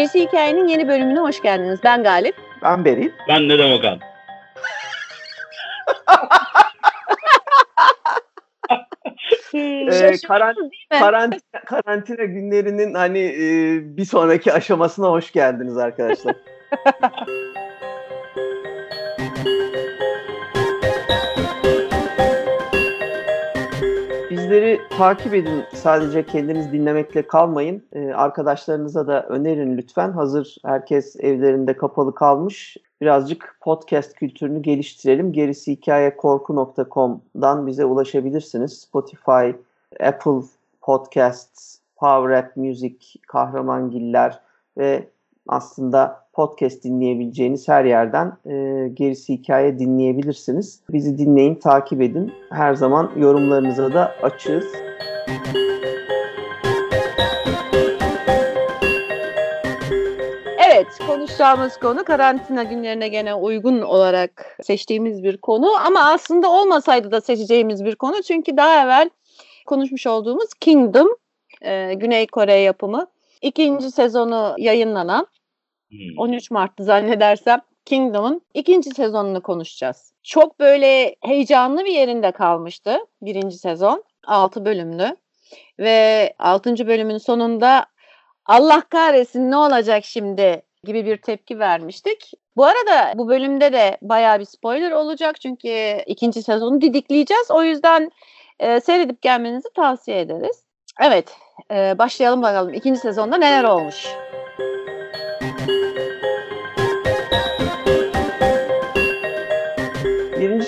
Gerisi Hikayenin yeni bölümüne hoş geldiniz. Ben Galip. Ben Beril. Ben de Demokan. ee, karant karantina, karantina günlerinin hani e, bir sonraki aşamasına hoş geldiniz arkadaşlar. Bizleri takip edin. Sadece kendiniz dinlemekle kalmayın. Ee, arkadaşlarınıza da önerin lütfen. Hazır herkes evlerinde kapalı kalmış. Birazcık podcast kültürünü geliştirelim. Gerisi hikaye korku.com'dan bize ulaşabilirsiniz. Spotify, Apple Podcasts, Power App Music, Kahramangiller ve aslında podcast dinleyebileceğiniz her yerden e, gerisi hikaye dinleyebilirsiniz. Bizi dinleyin, takip edin. Her zaman yorumlarınıza da açığız. Evet, konuşacağımız konu karantina günlerine gene uygun olarak seçtiğimiz bir konu ama aslında olmasaydı da seçeceğimiz bir konu çünkü daha evvel konuşmuş olduğumuz Kingdom, e, Güney Kore yapımı ikinci sezonu yayınlanan 13 hmm. Mart'tı zannedersem Kingdom'un ikinci sezonunu konuşacağız. Çok böyle heyecanlı bir yerinde kalmıştı birinci sezon. 6 bölümlü. Ve 6. bölümün sonunda Allah kahretsin ne olacak şimdi gibi bir tepki vermiştik. Bu arada bu bölümde de bayağı bir spoiler olacak çünkü ikinci sezonu didikleyeceğiz. O yüzden e, seyredip gelmenizi tavsiye ederiz. Evet, e, başlayalım bakalım ikinci sezonda neler olmuş.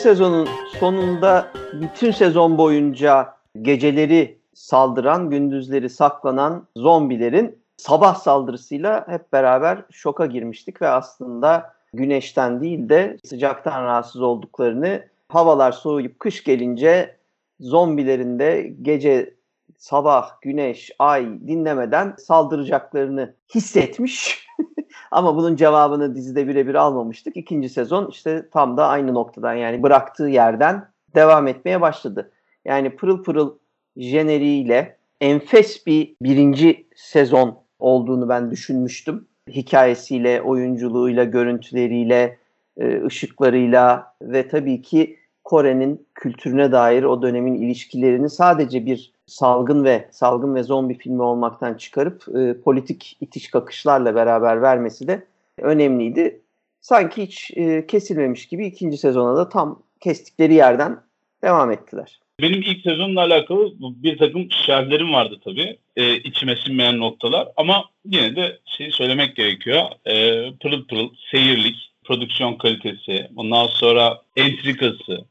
Sezonun sonunda bütün sezon boyunca geceleri saldıran, gündüzleri saklanan zombilerin sabah saldırısıyla hep beraber şoka girmiştik ve aslında güneşten değil de sıcaktan rahatsız olduklarını, havalar soğuyup kış gelince zombilerin de gece sabah, güneş, ay dinlemeden saldıracaklarını hissetmiş. Ama bunun cevabını dizide birebir almamıştık. İkinci sezon işte tam da aynı noktadan yani bıraktığı yerden devam etmeye başladı. Yani pırıl pırıl jeneriğiyle enfes bir birinci sezon olduğunu ben düşünmüştüm. Hikayesiyle, oyunculuğuyla, görüntüleriyle, e, ışıklarıyla ve tabii ki Kore'nin kültürüne dair o dönemin ilişkilerini sadece bir salgın ve salgın ve zombi filmi olmaktan çıkarıp e, politik itiş kakışlarla beraber vermesi de önemliydi. Sanki hiç e, kesilmemiş gibi ikinci sezona da tam kestikleri yerden devam ettiler. Benim ilk sezonla alakalı bir takım şerhlerim vardı tabii. E, içime sinmeyen noktalar ama yine de şey söylemek gerekiyor. E, pırıl pırıl seyirlik, prodüksiyon kalitesi, ondan sonra entrikası,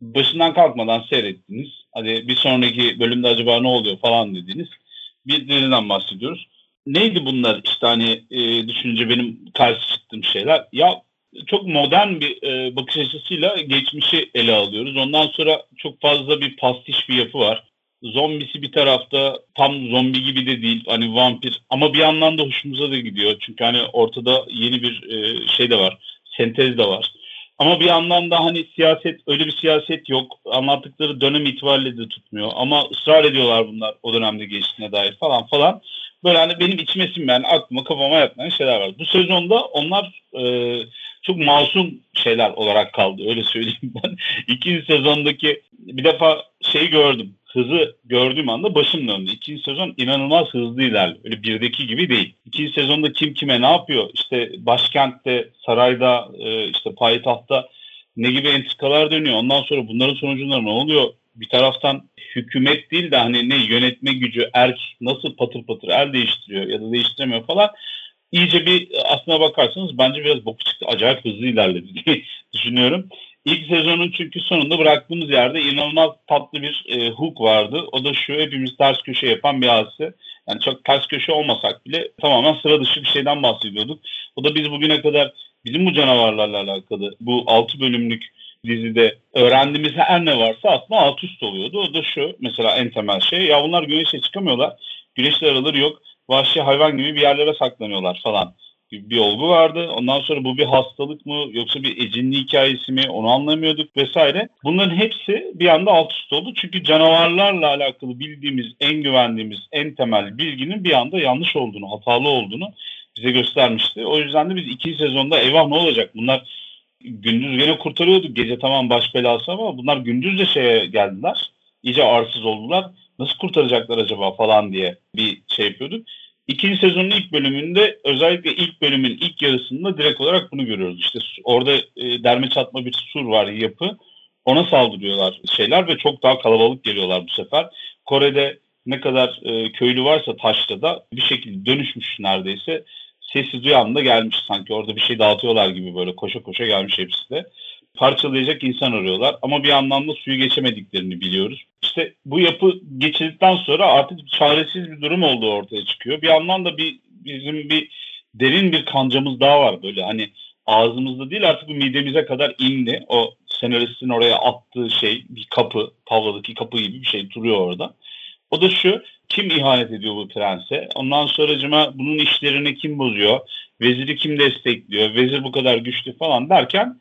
başından kalkmadan seyrettiniz. Hadi bir sonraki bölümde acaba ne oluyor falan dediğiniz bir diziden bahsediyoruz. Neydi bunlar işte hani e, düşününce benim karşı çıktığım şeyler? Ya çok modern bir e, bakış açısıyla geçmişi ele alıyoruz. Ondan sonra çok fazla bir pastiş bir yapı var. Zombisi bir tarafta tam zombi gibi de değil hani vampir ama bir yandan da hoşumuza da gidiyor. Çünkü hani ortada yeni bir e, şey de var. Sentez de var. Ama bir yandan da hani siyaset öyle bir siyaset yok. Anlattıkları dönem itibariyle de tutmuyor. Ama ısrar ediyorlar bunlar o dönemde geçtiğine dair falan falan. Böyle hani benim içime sinmeyen aklıma kafama yatmayan şeyler var. Bu sezonda onlar e, çok masum şeyler olarak kaldı öyle söyleyeyim ben. İkinci sezondaki bir defa şey gördüm hızı gördüğüm anda başım döndü. İkinci sezon inanılmaz hızlı ilerliyor. Öyle birdeki gibi değil. İkinci sezonda kim kime ne yapıyor? İşte başkentte, sarayda, e, işte payitahtta ne gibi entrikalar dönüyor? Ondan sonra bunların sonucunda ne oluyor? Bir taraftan hükümet değil de hani ne yönetme gücü, erk nasıl patır patır el değiştiriyor ya da değiştiremiyor falan. İyice bir aslına bakarsanız bence biraz boku çıktı. Acayip hızlı ilerledi diye düşünüyorum. İlk sezonun çünkü sonunda bıraktığımız yerde inanılmaz tatlı bir e, hook vardı. O da şu hepimiz ters köşe yapan bir hadise. Yani çok ters köşe olmasak bile tamamen sıra dışı bir şeyden bahsediyorduk. O da biz bugüne kadar bizim bu canavarlarla alakalı bu 6 bölümlük dizide öğrendiğimiz her ne varsa aslında alt üst oluyordu. O da şu mesela en temel şey ya bunlar güneşe çıkamıyorlar. Güneşle araları yok. Vahşi hayvan gibi bir yerlere saklanıyorlar falan bir olgu vardı. Ondan sonra bu bir hastalık mı yoksa bir ecinli hikayesi mi onu anlamıyorduk vesaire. Bunların hepsi bir anda alt üst oldu. Çünkü canavarlarla alakalı bildiğimiz en güvendiğimiz en temel bilginin bir anda yanlış olduğunu, hatalı olduğunu bize göstermişti. O yüzden de biz ikinci sezonda eyvah ne olacak bunlar gündüz gene kurtarıyorduk. Gece tamam baş belası ama bunlar gündüz de şeye geldiler. İyice arsız oldular. Nasıl kurtaracaklar acaba falan diye bir şey yapıyorduk. İkinci sezonun ilk bölümünde özellikle ilk bölümün ilk yarısında direkt olarak bunu görüyoruz. İşte orada e, derme çatma bir sur var yapı. Ona saldırıyorlar şeyler ve çok daha kalabalık geliyorlar bu sefer. Kore'de ne kadar e, köylü varsa taşta da bir şekilde dönüşmüş neredeyse. Sesi duyan da gelmiş sanki orada bir şey dağıtıyorlar gibi böyle koşa koşa gelmiş hepsi de parçalayacak insan arıyorlar. Ama bir yandan da suyu geçemediklerini biliyoruz. İşte bu yapı geçildikten sonra artık çaresiz bir durum olduğu ortaya çıkıyor. Bir yandan da bir bizim bir derin bir kancamız daha var böyle hani ağzımızda değil artık bu midemize kadar indi. O senaristin oraya attığı şey bir kapı, tavladaki kapı gibi bir şey duruyor orada. O da şu, kim ihanet ediyor bu prense? Ondan sonracıma bunun işlerini kim bozuyor? Veziri kim destekliyor? Vezir bu kadar güçlü falan derken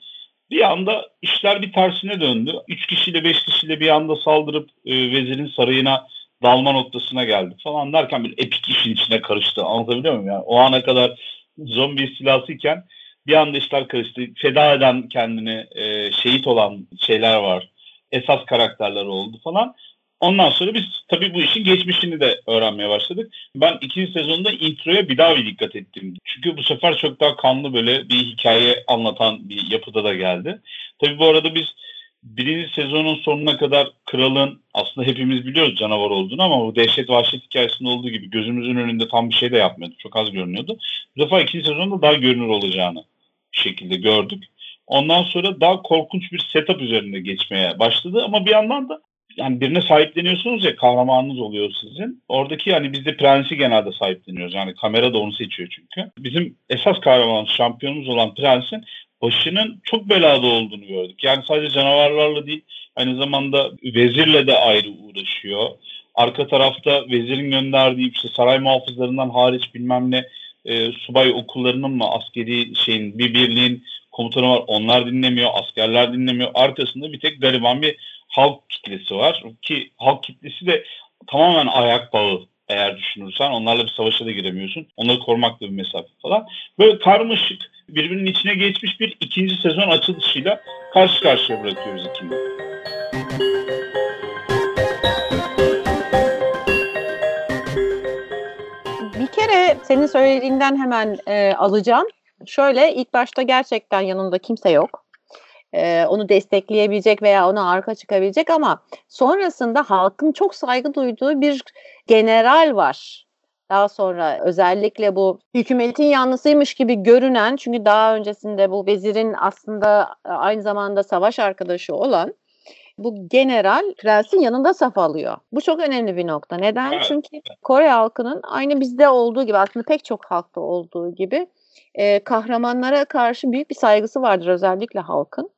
bir anda işler bir tersine döndü. Üç kişiyle beş kişiyle bir anda saldırıp e, vezirin sarayına dalma noktasına geldi falan derken bir epik işin içine karıştı. Anlatabiliyor muyum? Yani o ana kadar zombi istilasıyken bir anda işler karıştı. Feda eden kendini e, şehit olan şeyler var. Esas karakterler oldu falan. Ondan sonra biz tabii bu işin geçmişini de öğrenmeye başladık. Ben ikinci sezonda introya bir daha bir dikkat ettim. Çünkü bu sefer çok daha kanlı böyle bir hikaye anlatan bir yapıda da geldi. Tabii bu arada biz birinci sezonun sonuna kadar kralın aslında hepimiz biliyoruz canavar olduğunu ama bu dehşet vahşet hikayesinde olduğu gibi gözümüzün önünde tam bir şey de yapmıyordu. Çok az görünüyordu. Bu defa ikinci sezonda daha görünür olacağını bir şekilde gördük. Ondan sonra daha korkunç bir setup üzerinde geçmeye başladı ama bir yandan da yani birine sahipleniyorsunuz ya kahramanınız oluyor sizin. Oradaki yani biz de prensi genelde sahipleniyoruz. Yani kamera da onu seçiyor çünkü. Bizim esas kahraman şampiyonumuz olan prensin başının çok belada olduğunu gördük. Yani sadece canavarlarla değil aynı zamanda vezirle de ayrı uğraşıyor. Arka tarafta vezirin gönderdiği işte saray muhafızlarından hariç bilmem ne e, subay okullarının mı askeri şeyin bir birliğin komutanı var. Onlar dinlemiyor, askerler dinlemiyor. Arkasında bir tek gariban bir halk kitlesi var ki halk kitlesi de tamamen ayak bağı eğer düşünürsen onlarla bir savaşa da giremiyorsun. Onları korumakla bir mesafe falan. Böyle karmaşık birbirinin içine geçmiş bir ikinci sezon açılışıyla karşı karşıya bırakıyoruz ikini. Bir kere senin söylediğinden hemen e, alacağım. Şöyle ilk başta gerçekten yanında kimse yok e, onu destekleyebilecek veya ona arka çıkabilecek ama sonrasında halkın çok saygı duyduğu bir general var. Daha sonra özellikle bu hükümetin yanlısıymış gibi görünen çünkü daha öncesinde bu vezirin aslında aynı zamanda savaş arkadaşı olan bu general prensin yanında saf alıyor. Bu çok önemli bir nokta. Neden? Evet. Çünkü Kore halkının aynı bizde olduğu gibi aslında pek çok halkta olduğu gibi e, kahramanlara karşı büyük bir saygısı vardır özellikle halkın.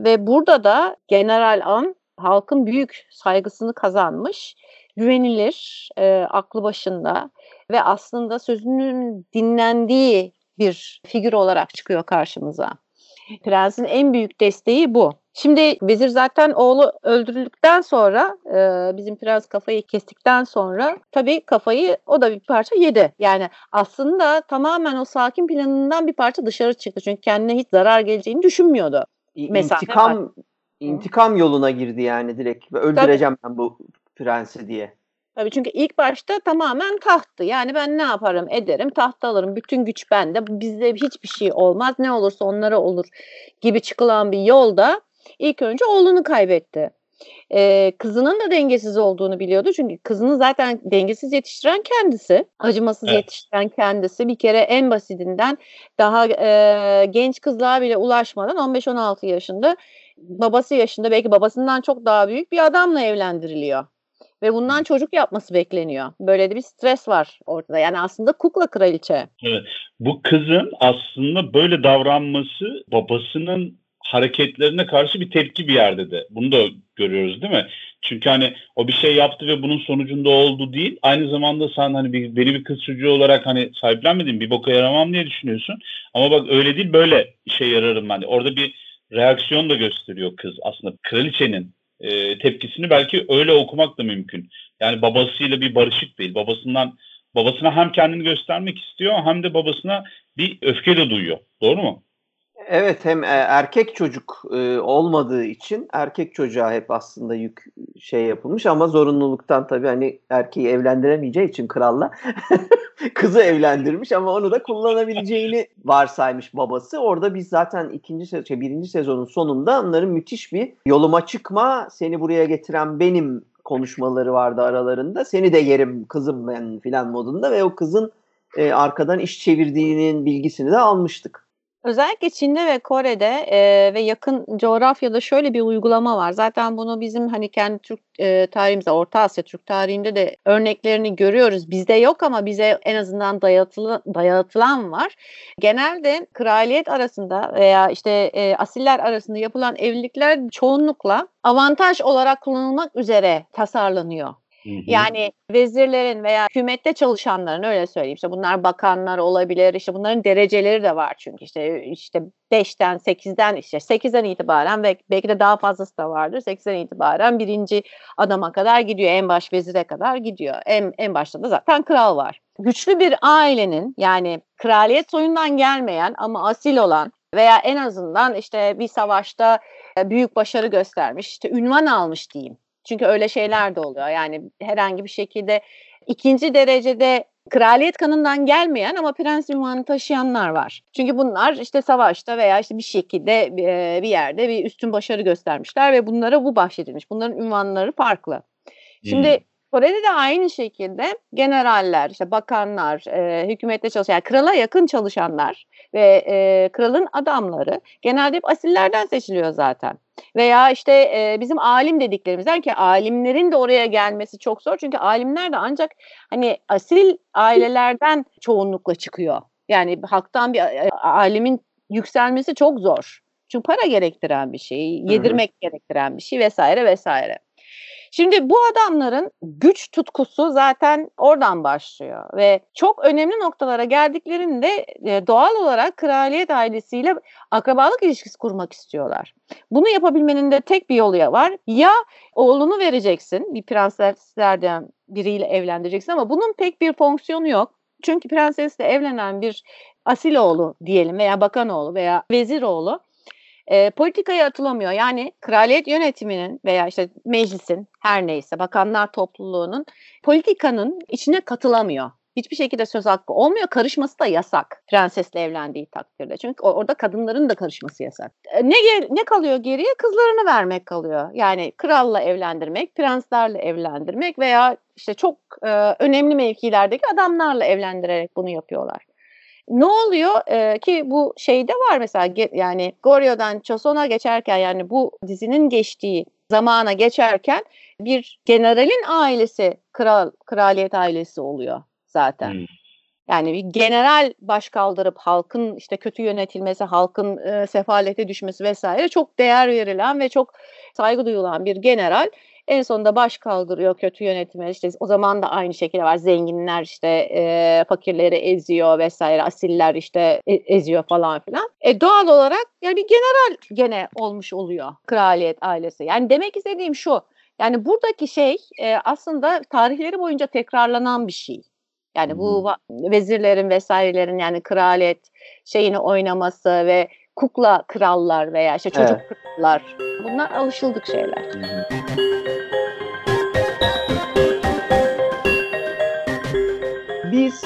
Ve burada da General An halkın büyük saygısını kazanmış, güvenilir, e, aklı başında ve aslında sözünün dinlendiği bir figür olarak çıkıyor karşımıza. Prens'in en büyük desteği bu. Şimdi vezir zaten oğlu öldürüldükten sonra e, bizim prens kafayı kestikten sonra tabii kafayı o da bir parça yedi. Yani aslında tamamen o sakin planından bir parça dışarı çıktı. Çünkü kendine hiç zarar geleceğini düşünmüyordu mesafe intikam var. intikam yoluna girdi yani direkt. Öldüreceğim Tabii. ben bu prensi diye. Tabii çünkü ilk başta tamamen tahtı. Yani ben ne yaparım ederim taht alırım. Bütün güç bende. Bizde hiçbir şey olmaz. Ne olursa onlara olur gibi çıkılan bir yolda ilk önce oğlunu kaybetti. Ee, kızının da dengesiz olduğunu biliyordu. Çünkü kızını zaten dengesiz yetiştiren kendisi. Acımasız evet. yetiştiren kendisi. Bir kere en basitinden daha e, genç kızlığa bile ulaşmadan 15-16 yaşında babası yaşında belki babasından çok daha büyük bir adamla evlendiriliyor. ve bundan çocuk yapması bekleniyor. Böyle de bir stres var ortada. Yani aslında kukla kraliçe. Evet. Bu kızın aslında böyle davranması babasının hareketlerine karşı bir tepki bir yerde de. Bunu da görüyoruz değil mi? Çünkü hani o bir şey yaptı ve bunun sonucunda oldu değil. Aynı zamanda sen hani bir, beni bir kız çocuğu olarak hani sahiplenmedin bir boka yaramam diye düşünüyorsun. Ama bak öyle değil böyle işe yararım hani. Orada bir reaksiyon da gösteriyor kız aslında. Kraliçenin e, tepkisini belki öyle okumak da mümkün. Yani babasıyla bir barışık değil. Babasından babasına hem kendini göstermek istiyor hem de babasına bir öfke de duyuyor. Doğru mu? Evet hem e, erkek çocuk e, olmadığı için erkek çocuğa hep aslında yük şey yapılmış ama zorunluluktan tabii hani erkeği evlendiremeyeceği için kralla kızı evlendirmiş ama onu da kullanabileceğini varsaymış babası. Orada biz zaten ikinci se şey, birinci sezonun sonunda onların müthiş bir yoluma çıkma seni buraya getiren benim konuşmaları vardı aralarında. Seni de yerim kızım ben filan modunda ve o kızın e, arkadan iş çevirdiğinin bilgisini de almıştık. Özellikle Çin'de ve Kore'de e, ve yakın coğrafyada şöyle bir uygulama var. Zaten bunu bizim hani kendi Türk e, tarihimizde, Orta Asya Türk tarihinde de örneklerini görüyoruz. Bizde yok ama bize en azından dayatılı, dayatılan var. Genelde kraliyet arasında veya işte e, asiller arasında yapılan evlilikler çoğunlukla avantaj olarak kullanılmak üzere tasarlanıyor. Yani vezirlerin veya hükümette çalışanların öyle söyleyeyim işte bunlar bakanlar olabilir işte bunların dereceleri de var çünkü işte işte 5'ten 8'den işte 8'den itibaren ve belki de daha fazlası da vardır 8'den itibaren birinci adama kadar gidiyor en baş vezire kadar gidiyor en, en başta da zaten kral var. Güçlü bir ailenin yani kraliyet soyundan gelmeyen ama asil olan veya en azından işte bir savaşta büyük başarı göstermiş işte ünvan almış diyeyim çünkü öyle şeyler de oluyor. Yani herhangi bir şekilde ikinci derecede kraliyet kanından gelmeyen ama prens ünvanı taşıyanlar var. Çünkü bunlar işte savaşta veya işte bir şekilde bir yerde bir üstün başarı göstermişler ve bunlara bu bahşedilmiş. Bunların ünvanları farklı. Şimdi hmm. Kore'de de aynı şekilde generaller, işte bakanlar, e, hükümette çalışan, yani krala yakın çalışanlar ve e, kralın adamları genelde hep asillerden seçiliyor zaten. Veya işte e, bizim alim dediklerimizden ki alimlerin de oraya gelmesi çok zor. Çünkü alimler de ancak hani asil ailelerden çoğunlukla çıkıyor. Yani halktan bir e, alimin yükselmesi çok zor. Çünkü para gerektiren bir şey, yedirmek Hı-hı. gerektiren bir şey vesaire vesaire. Şimdi bu adamların güç tutkusu zaten oradan başlıyor ve çok önemli noktalara geldiklerinde e, doğal olarak kraliyet ailesiyle akrabalık ilişkisi kurmak istiyorlar. Bunu yapabilmenin de tek bir yolu var. Ya oğlunu vereceksin bir prenseslerden biriyle evlendireceksin ama bunun pek bir fonksiyonu yok. Çünkü prensesle evlenen bir asil oğlu diyelim veya bakan oğlu veya vezir oğlu e, politikaya atılamıyor. Yani kraliyet yönetiminin veya işte meclisin her neyse bakanlar topluluğunun politikanın içine katılamıyor. Hiçbir şekilde söz hakkı olmuyor. Karışması da yasak prensesle evlendiği takdirde. Çünkü orada kadınların da karışması yasak. Ne ne kalıyor geriye? Kızlarını vermek kalıyor. Yani kralla evlendirmek, prenslerle evlendirmek veya işte çok e, önemli mevkilerdeki adamlarla evlendirerek bunu yapıyorlar. Ne oluyor ee, ki bu şeyde var mesela yani Goryeo''dan Choson'a geçerken yani bu dizinin geçtiği zamana geçerken bir generalin ailesi kral kraliyet ailesi oluyor zaten. Hmm. Yani bir general baş kaldırıp halkın işte kötü yönetilmesi, halkın e, sefalete düşmesi vesaire çok değer verilen ve çok saygı duyulan bir general en sonunda baş kaldırıyor kötü yönetime. İşte o zaman da aynı şekilde var. Zenginler işte e, fakirleri eziyor vesaire. Asiller işte e, eziyor falan filan. E, doğal olarak yani bir general gene olmuş oluyor kraliyet ailesi. Yani demek istediğim şu. Yani buradaki şey e, aslında tarihleri boyunca tekrarlanan bir şey. Yani bu vezirlerin vesairelerin yani kraliyet şeyini oynaması ve kukla krallar veya işte çocuk evet. krallar bunlar alışıldık şeyler. Biz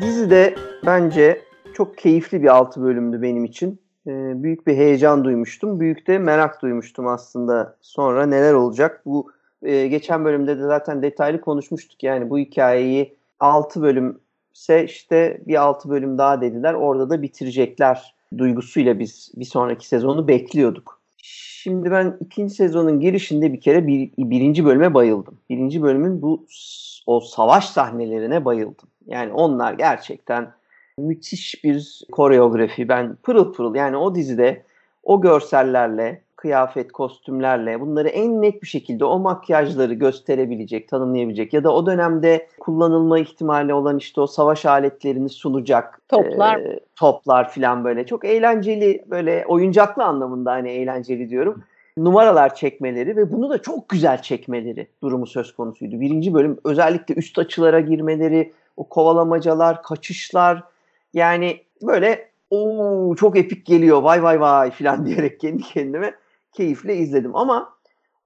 dizide bence çok keyifli bir altı bölümdü benim için. Ee, büyük bir heyecan duymuştum. Büyük de merak duymuştum aslında sonra neler olacak. Bu e, geçen bölümde de zaten detaylı konuşmuştuk. Yani bu hikayeyi 6 bölümse işte bir 6 bölüm daha dediler. Orada da bitirecekler duygusuyla biz bir sonraki sezonu bekliyorduk. Şimdi ben ikinci sezonun girişinde bir kere bir, birinci bölüme bayıldım. Birinci bölümün bu o savaş sahnelerine bayıldım. Yani onlar gerçekten müthiş bir koreografi. Ben pırıl pırıl yani o dizide o görsellerle, kıyafet, kostümlerle bunları en net bir şekilde o makyajları gösterebilecek, tanımlayabilecek ya da o dönemde kullanılma ihtimali olan işte o savaş aletlerini sunacak toplar, e, toplar falan böyle çok eğlenceli böyle oyuncaklı anlamında hani eğlenceli diyorum numaralar çekmeleri ve bunu da çok güzel çekmeleri durumu söz konusuydu. Birinci bölüm özellikle üst açılara girmeleri, o kovalamacalar, kaçışlar yani böyle o çok epik geliyor vay vay vay filan diyerek kendi kendime keyifle izledim. Ama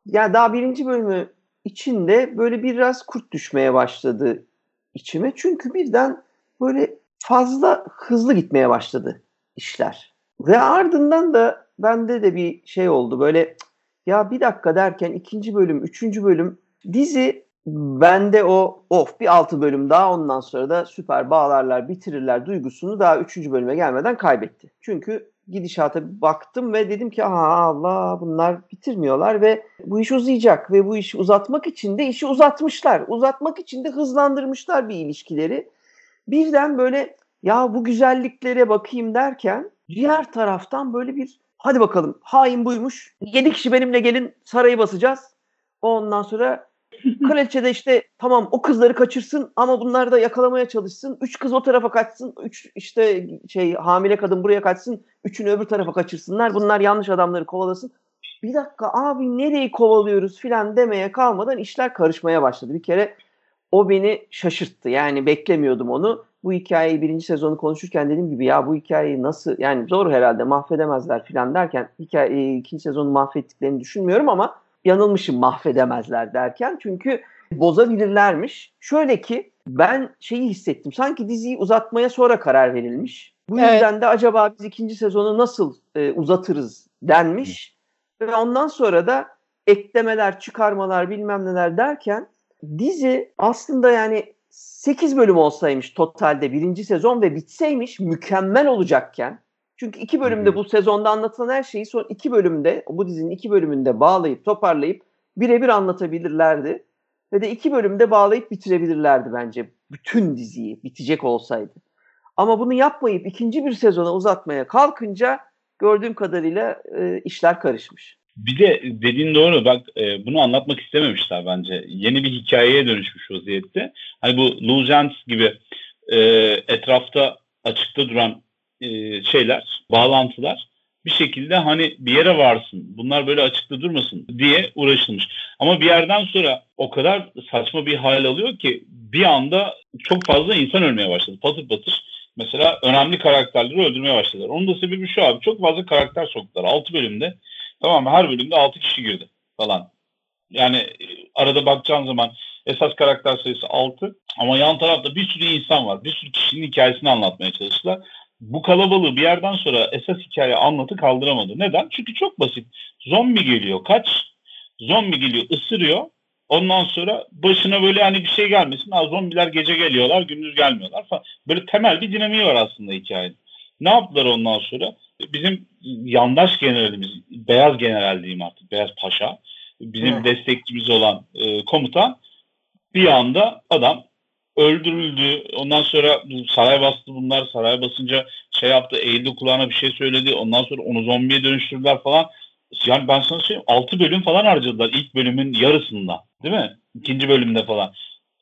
ya daha birinci bölümü içinde böyle biraz kurt düşmeye başladı içime. Çünkü birden böyle fazla hızlı gitmeye başladı işler. Ve ardından da bende de bir şey oldu böyle ya bir dakika derken ikinci bölüm, üçüncü bölüm dizi bende o of bir altı bölüm daha ondan sonra da süper bağlarlar bitirirler duygusunu daha üçüncü bölüme gelmeden kaybetti. Çünkü gidişata baktım ve dedim ki aha Allah bunlar bitirmiyorlar ve bu iş uzayacak ve bu işi uzatmak için de işi uzatmışlar. Uzatmak için de hızlandırmışlar bir ilişkileri. Birden böyle ya bu güzelliklere bakayım derken diğer taraftan böyle bir hadi bakalım hain buymuş. Yedi kişi benimle gelin sarayı basacağız. Ondan sonra Kraliçe de işte tamam o kızları kaçırsın ama bunlar da yakalamaya çalışsın. Üç kız o tarafa kaçsın. Üç işte şey hamile kadın buraya kaçsın. Üçünü öbür tarafa kaçırsınlar. Bunlar yanlış adamları kovalasın. Bir dakika abi nereyi kovalıyoruz filan demeye kalmadan işler karışmaya başladı. Bir kere o beni şaşırttı. Yani beklemiyordum onu. Bu hikayeyi birinci sezonu konuşurken dediğim gibi ya bu hikayeyi nasıl yani zor herhalde mahvedemezler filan derken hikaye, ikinci sezonu mahvettiklerini düşünmüyorum ama yanılmışım mahvedemezler derken. Çünkü bozabilirlermiş. Şöyle ki ben şeyi hissettim. Sanki diziyi uzatmaya sonra karar verilmiş. Bu evet. yüzden de acaba biz ikinci sezonu nasıl e, uzatırız denmiş. Ve ondan sonra da eklemeler, çıkarmalar bilmem neler derken dizi aslında yani 8 bölüm olsaymış totalde birinci sezon ve bitseymiş mükemmel olacakken çünkü iki bölümde bu sezonda anlatılan her şeyi son iki bölümde, bu dizinin iki bölümünde bağlayıp toparlayıp birebir anlatabilirlerdi. Ve de iki bölümde bağlayıp bitirebilirlerdi bence bütün diziyi bitecek olsaydı. Ama bunu yapmayıp ikinci bir sezona uzatmaya kalkınca gördüğüm kadarıyla e, işler karışmış. Bir de dediğin doğru bak e, bunu anlatmak istememişler bence. Yeni bir hikayeye dönüşmüş vaziyette. Hani bu Lose gibi e, etrafta açıkta duran e, şeyler, bağlantılar bir şekilde hani bir yere varsın. Bunlar böyle açıkta durmasın diye uğraşılmış. Ama bir yerden sonra o kadar saçma bir hal alıyor ki bir anda çok fazla insan ölmeye başladı. Patır patır. Mesela önemli karakterleri öldürmeye başladılar. Onun da sebebi şu abi. Çok fazla karakter soktular. 6 bölümde. Tamam mı? Her bölümde 6 kişi girdi falan. Yani e, arada bakacağın zaman esas karakter sayısı 6 ama yan tarafta bir sürü insan var. Bir sürü kişinin hikayesini anlatmaya çalıştılar bu kalabalığı bir yerden sonra esas hikaye anlatı kaldıramadı. Neden? Çünkü çok basit. Zombi geliyor. Kaç? Zombi geliyor, ısırıyor. Ondan sonra başına böyle hani bir şey gelmesin. Ha, zombiler gece geliyorlar, gündüz gelmiyorlar falan. Böyle temel bir dinamiği var aslında hikayenin. Ne yaptılar ondan sonra? Bizim yandaş generalimiz, beyaz general diyeyim artık, beyaz paşa, bizim evet. destekçimiz olan e, komutan bir anda adam öldürüldü. Ondan sonra saray bastı bunlar. Saray basınca şey yaptı eğildi kulağına bir şey söyledi. Ondan sonra onu zombiye dönüştürdüler falan. Yani ben sana söyleyeyim 6 bölüm falan harcadılar ilk bölümün yarısında. Değil mi? İkinci bölümde falan.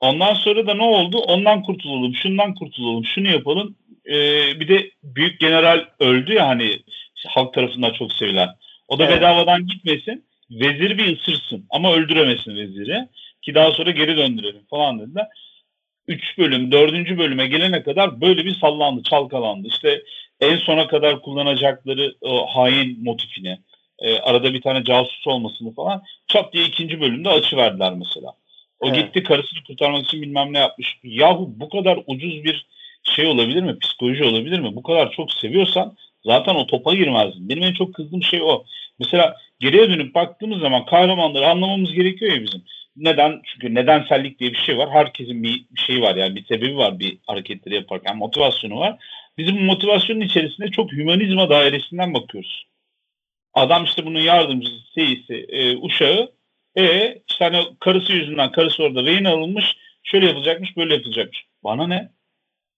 Ondan sonra da ne oldu? Ondan kurtulalım, şundan kurtulalım, şunu yapalım. Ee, bir de büyük general öldü ya hani halk tarafından çok sevilen. O da evet. bedavadan gitmesin. Veziri bir ısırsın ama öldüremesin veziri. Ki daha sonra geri döndürelim falan dediler. 3 bölüm, 4. bölüme gelene kadar böyle bir sallandı, çalkalandı. İşte en sona kadar kullanacakları o hain motifini, e, arada bir tane casus olmasını falan çat diye ikinci bölümde açı verdiler mesela. O evet. gitti karısını kurtarmak için bilmem ne yapmış. Yahu bu kadar ucuz bir şey olabilir mi? Psikoloji olabilir mi? Bu kadar çok seviyorsan zaten o topa girmezdin. Benim en çok kızdığım şey o. Mesela geriye dönüp baktığımız zaman kahramanları anlamamız gerekiyor ya bizim. Neden? Çünkü nedensellik diye bir şey var. Herkesin bir şeyi var yani bir sebebi var bir hareketleri yaparken motivasyonu var. Bizim motivasyonun içerisinde çok hümanizma dairesinden bakıyoruz. Adam işte bunun yardımcısı, seyisi, e, uşağı. E işte hani karısı yüzünden karısı orada rehin alınmış. Şöyle yapılacakmış, böyle yapılacakmış. Bana ne?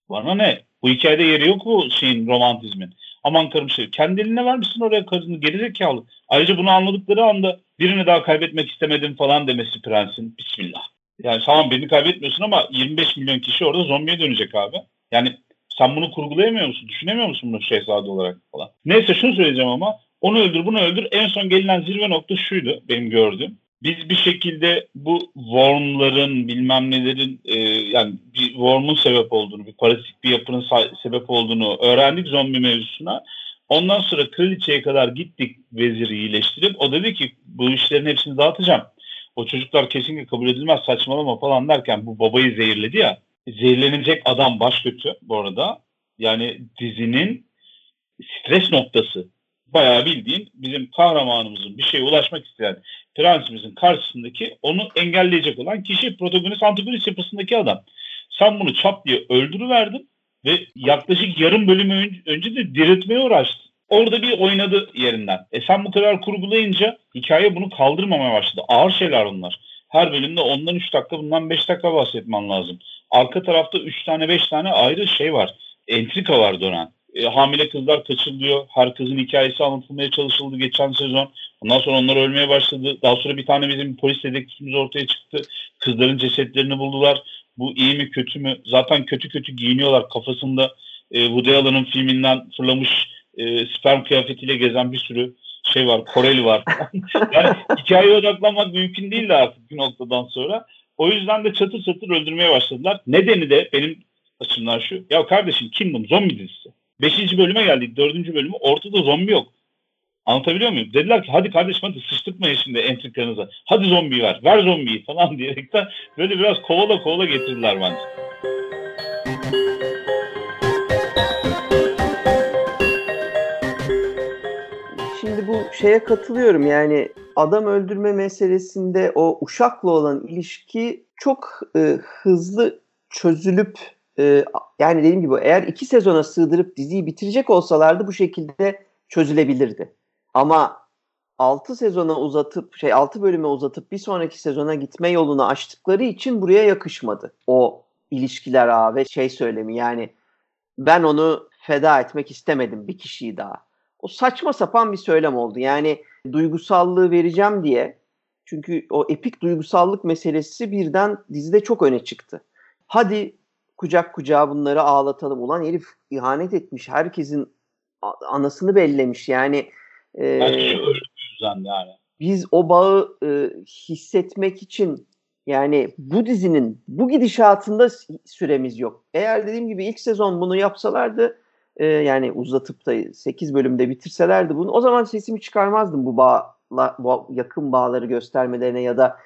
Bana ne? Bu hikayede yeri yok bu şeyin romantizmin. Aman karım şey. Kendi eline vermişsin oraya karını gerizekalı. Ayrıca bunu anladıkları anda birini daha kaybetmek istemedim falan demesi prensin. Bismillah. Yani tamam beni kaybetmiyorsun ama 25 milyon kişi orada zombiye dönecek abi. Yani sen bunu kurgulayamıyor musun? Düşünemiyor musun bunu şehzade olarak falan? Neyse şunu söyleyeceğim ama onu öldür bunu öldür. En son gelinen zirve nokta şuydu benim gördüğüm. Biz bir şekilde bu wormların bilmem nelerin e, yani bir worm'un sebep olduğunu, bir parasit bir yapının sebep olduğunu öğrendik zombi mevzusuna. Ondan sonra kraliçeye kadar gittik veziri iyileştirip o dedi ki bu işlerin hepsini dağıtacağım. O çocuklar kesinlikle kabul edilmez saçmalama falan derken bu babayı zehirledi ya. Zehirlenecek adam baş kötü bu arada. Yani dizinin stres noktası bayağı bildiğin bizim kahramanımızın bir şeye ulaşmak isteyen prensimizin karşısındaki onu engelleyecek olan kişi protagonist antagonist yapısındaki adam. Sen bunu çap diye öldürüverdin ve yaklaşık yarım bölüm önce, de diriltmeye uğraştın. Orada bir oynadı yerinden. E sen bu kadar kurgulayınca hikaye bunu kaldırmamaya başladı. Ağır şeyler onlar. Her bölümde ondan 3 dakika bundan 5 dakika bahsetmen lazım. Arka tarafta 3 tane 5 tane ayrı şey var. Entrika var dönen e, hamile kızlar kaçırılıyor. Her kızın hikayesi anlatılmaya çalışıldı geçen sezon. Ondan sonra onlar ölmeye başladı. Daha sonra bir tane bizim polis dedektifimiz ortaya çıktı. Kızların cesetlerini buldular. Bu iyi mi kötü mü? Zaten kötü kötü giyiniyorlar. Kafasında e, Woody Allen'ın filminden fırlamış e, sperm kıyafetiyle gezen bir sürü şey var. Koreli var. yani hikayeye odaklanmak mümkün değil de artık bir noktadan sonra. O yüzden de çatır çatır öldürmeye başladılar. Nedeni de benim açımdan şu. Ya kardeşim Kingdom zombi dizisi. Beşinci bölüme geldik. Dördüncü bölümü. Ortada zombi yok. Anlatabiliyor muyum? Dediler ki hadi kardeşim hadi sıçtırtmayın şimdi entrikanıza. Hadi zombiyi ver. Ver zombiyi falan diyerekten böyle biraz kovala kovala getirdiler bence. Şimdi bu şeye katılıyorum yani adam öldürme meselesinde o uşakla olan ilişki çok e, hızlı çözülüp e, yani dediğim gibi eğer iki sezona sığdırıp diziyi bitirecek olsalardı bu şekilde çözülebilirdi. Ama 6 sezona uzatıp şey 6 bölüme uzatıp bir sonraki sezona gitme yolunu açtıkları için buraya yakışmadı. O ilişkiler ağa ve şey söylemi yani ben onu feda etmek istemedim bir kişiyi daha. O saçma sapan bir söylem oldu. Yani duygusallığı vereceğim diye çünkü o epik duygusallık meselesi birden dizide çok öne çıktı. Hadi kucak kucağa bunları ağlatalım. Ulan herif ihanet etmiş. Herkesin anasını bellemiş. Yani e, yani. Biz o bağı e, hissetmek için yani bu dizinin bu gidişatında süremiz yok. Eğer dediğim gibi ilk sezon bunu yapsalardı e, yani uzatıp da 8 bölümde bitirselerdi bunu o zaman sesimi çıkarmazdım bu bağla, bu yakın bağları göstermelerine ya da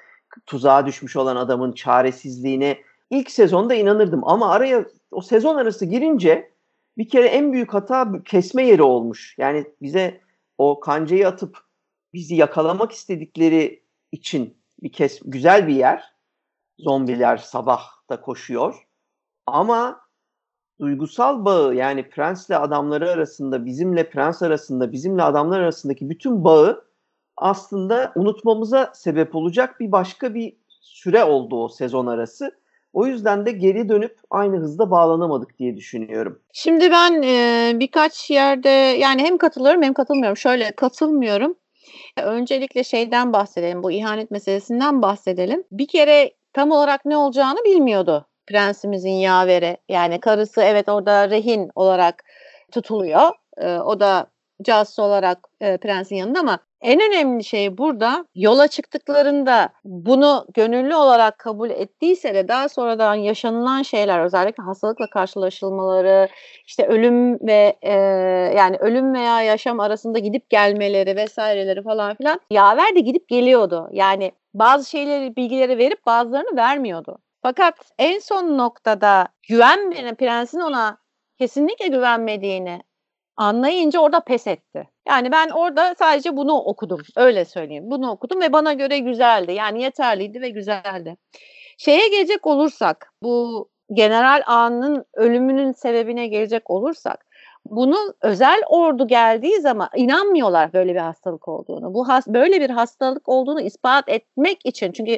tuzağa düşmüş olan adamın çaresizliğine ilk sezonda inanırdım ama araya o sezon arası girince bir kere en büyük hata kesme yeri olmuş. Yani bize o kancayı atıp bizi yakalamak istedikleri için bir kes güzel bir yer. Zombiler sabah da koşuyor. Ama duygusal bağı yani prensle adamları arasında, bizimle prens arasında, bizimle adamlar arasındaki bütün bağı aslında unutmamıza sebep olacak bir başka bir süre oldu o sezon arası. O yüzden de geri dönüp aynı hızda bağlanamadık diye düşünüyorum. Şimdi ben e, birkaç yerde yani hem katılıyorum hem katılmıyorum. Şöyle katılmıyorum. Öncelikle şeyden bahsedelim. Bu ihanet meselesinden bahsedelim. Bir kere tam olarak ne olacağını bilmiyordu prensimizin yaveri. Yani karısı evet orada rehin olarak tutuluyor. E, o da casus olarak e, prensin yanında ama en önemli şey burada yola çıktıklarında bunu gönüllü olarak kabul ettiyse de daha sonradan yaşanılan şeyler özellikle hastalıkla karşılaşılmaları işte ölüm ve e, yani ölüm veya yaşam arasında gidip gelmeleri vesaireleri falan filan yaver de gidip geliyordu. Yani bazı şeyleri bilgileri verip bazılarını vermiyordu. Fakat en son noktada güvenmeyen prensin ona kesinlikle güvenmediğini anlayınca orada pes etti. Yani ben orada sadece bunu okudum. Öyle söyleyeyim. Bunu okudum ve bana göre güzeldi. Yani yeterliydi ve güzeldi. Şeye gelecek olursak bu General A'nın ölümünün sebebine gelecek olursak bunun özel ordu geldiği zaman inanmıyorlar böyle bir hastalık olduğunu. Bu has, böyle bir hastalık olduğunu ispat etmek için çünkü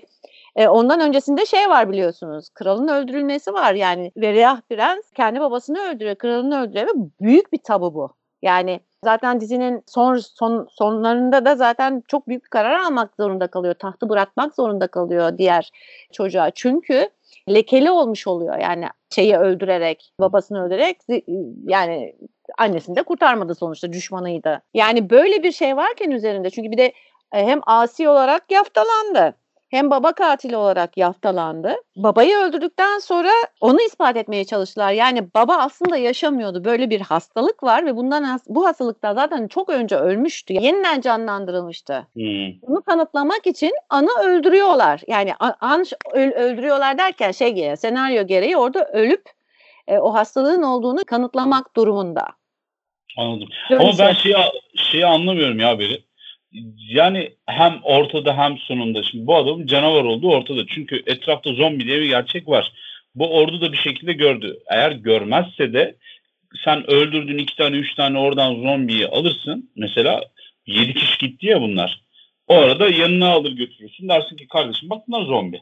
e, ondan öncesinde şey var biliyorsunuz. Kralın öldürülmesi var. Yani Veriyah Prens kendi babasını öldürüyor. Kralını öldürüyor ve büyük bir tabu bu. Yani zaten dizinin son, son sonlarında da zaten çok büyük bir karar almak zorunda kalıyor. Tahtı bırakmak zorunda kalıyor diğer çocuğa. Çünkü lekeli olmuş oluyor. Yani şeyi öldürerek, babasını öldürerek yani annesini de kurtarmadı sonuçta düşmanıydı. Yani böyle bir şey varken üzerinde çünkü bir de e, hem asi olarak yaftalandı hem baba katili olarak yaftalandı. Babayı öldürdükten sonra onu ispat etmeye çalıştılar. Yani baba aslında yaşamıyordu. Böyle bir hastalık var ve bundan bu hastalıkta zaten çok önce ölmüştü. Yeniden canlandırılmıştı. Hmm. Bunu kanıtlamak için anı öldürüyorlar. Yani an öldürüyorlar derken şey gereği, senaryo gereği orada ölüp e, o hastalığın olduğunu kanıtlamak durumunda. Anladım. Ama ben şeyi, şeyi anlamıyorum ya beri yani hem ortada hem sonunda şimdi bu adamın canavar olduğu ortada. Çünkü etrafta zombi diye bir gerçek var. Bu ordu da bir şekilde gördü. Eğer görmezse de sen öldürdün iki tane üç tane oradan zombiyi alırsın. Mesela yedi kişi gitti ya bunlar. O arada yanına alır götürürsün. Dersin ki kardeşim bak bunlar zombi.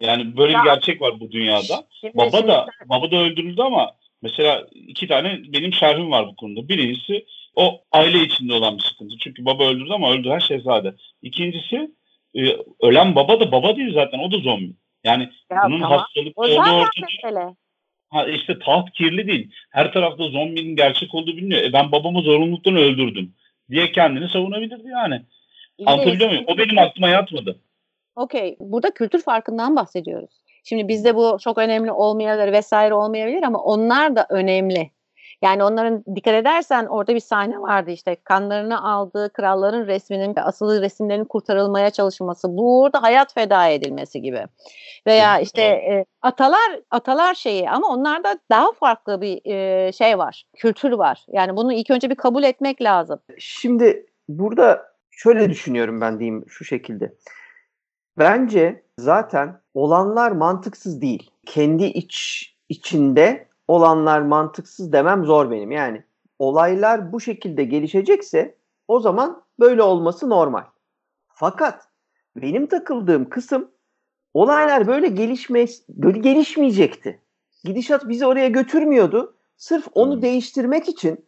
Yani böyle ya, bir gerçek var bu dünyada. Şimdi, baba şimdi, da baba da öldürüldü ama mesela iki tane benim şerhim var bu konuda. Birincisi o aile içinde olan bir sıkıntı. Çünkü baba öldürdü ama öldüren şehzade. İkincisi e, ölen baba da baba değil zaten o da zombi. Yani ya, bunun tamam. hastalıklı olduğu ortada. Ha işte taht kirli değil. Her tarafta zombinin gerçek olduğu biliniyor. E ben babamı zorunluluktan öldürdüm diye kendini savunabilirdi yani. İyi Anlatabiliyor muyum? O benim aklıma yatmadı. Okey. Burada kültür farkından bahsediyoruz. Şimdi bizde bu çok önemli olmayabilir vesaire olmayabilir ama onlar da önemli. Yani onların dikkat edersen orada bir sahne vardı işte kanlarını aldığı kralların resminin ve asılı resimlerin kurtarılmaya çalışması. Bu orada hayat feda edilmesi gibi. Veya işte e, atalar atalar şeyi ama onlarda daha farklı bir e, şey var. Kültür var. Yani bunu ilk önce bir kabul etmek lazım. Şimdi burada şöyle düşünüyorum ben diyeyim şu şekilde. Bence zaten olanlar mantıksız değil. Kendi iç içinde olanlar mantıksız demem zor benim. Yani olaylar bu şekilde gelişecekse o zaman böyle olması normal. Fakat benim takıldığım kısım olaylar böyle gelişme böyle gelişmeyecekti. Gidişat bizi oraya götürmüyordu. Sırf onu hmm. değiştirmek için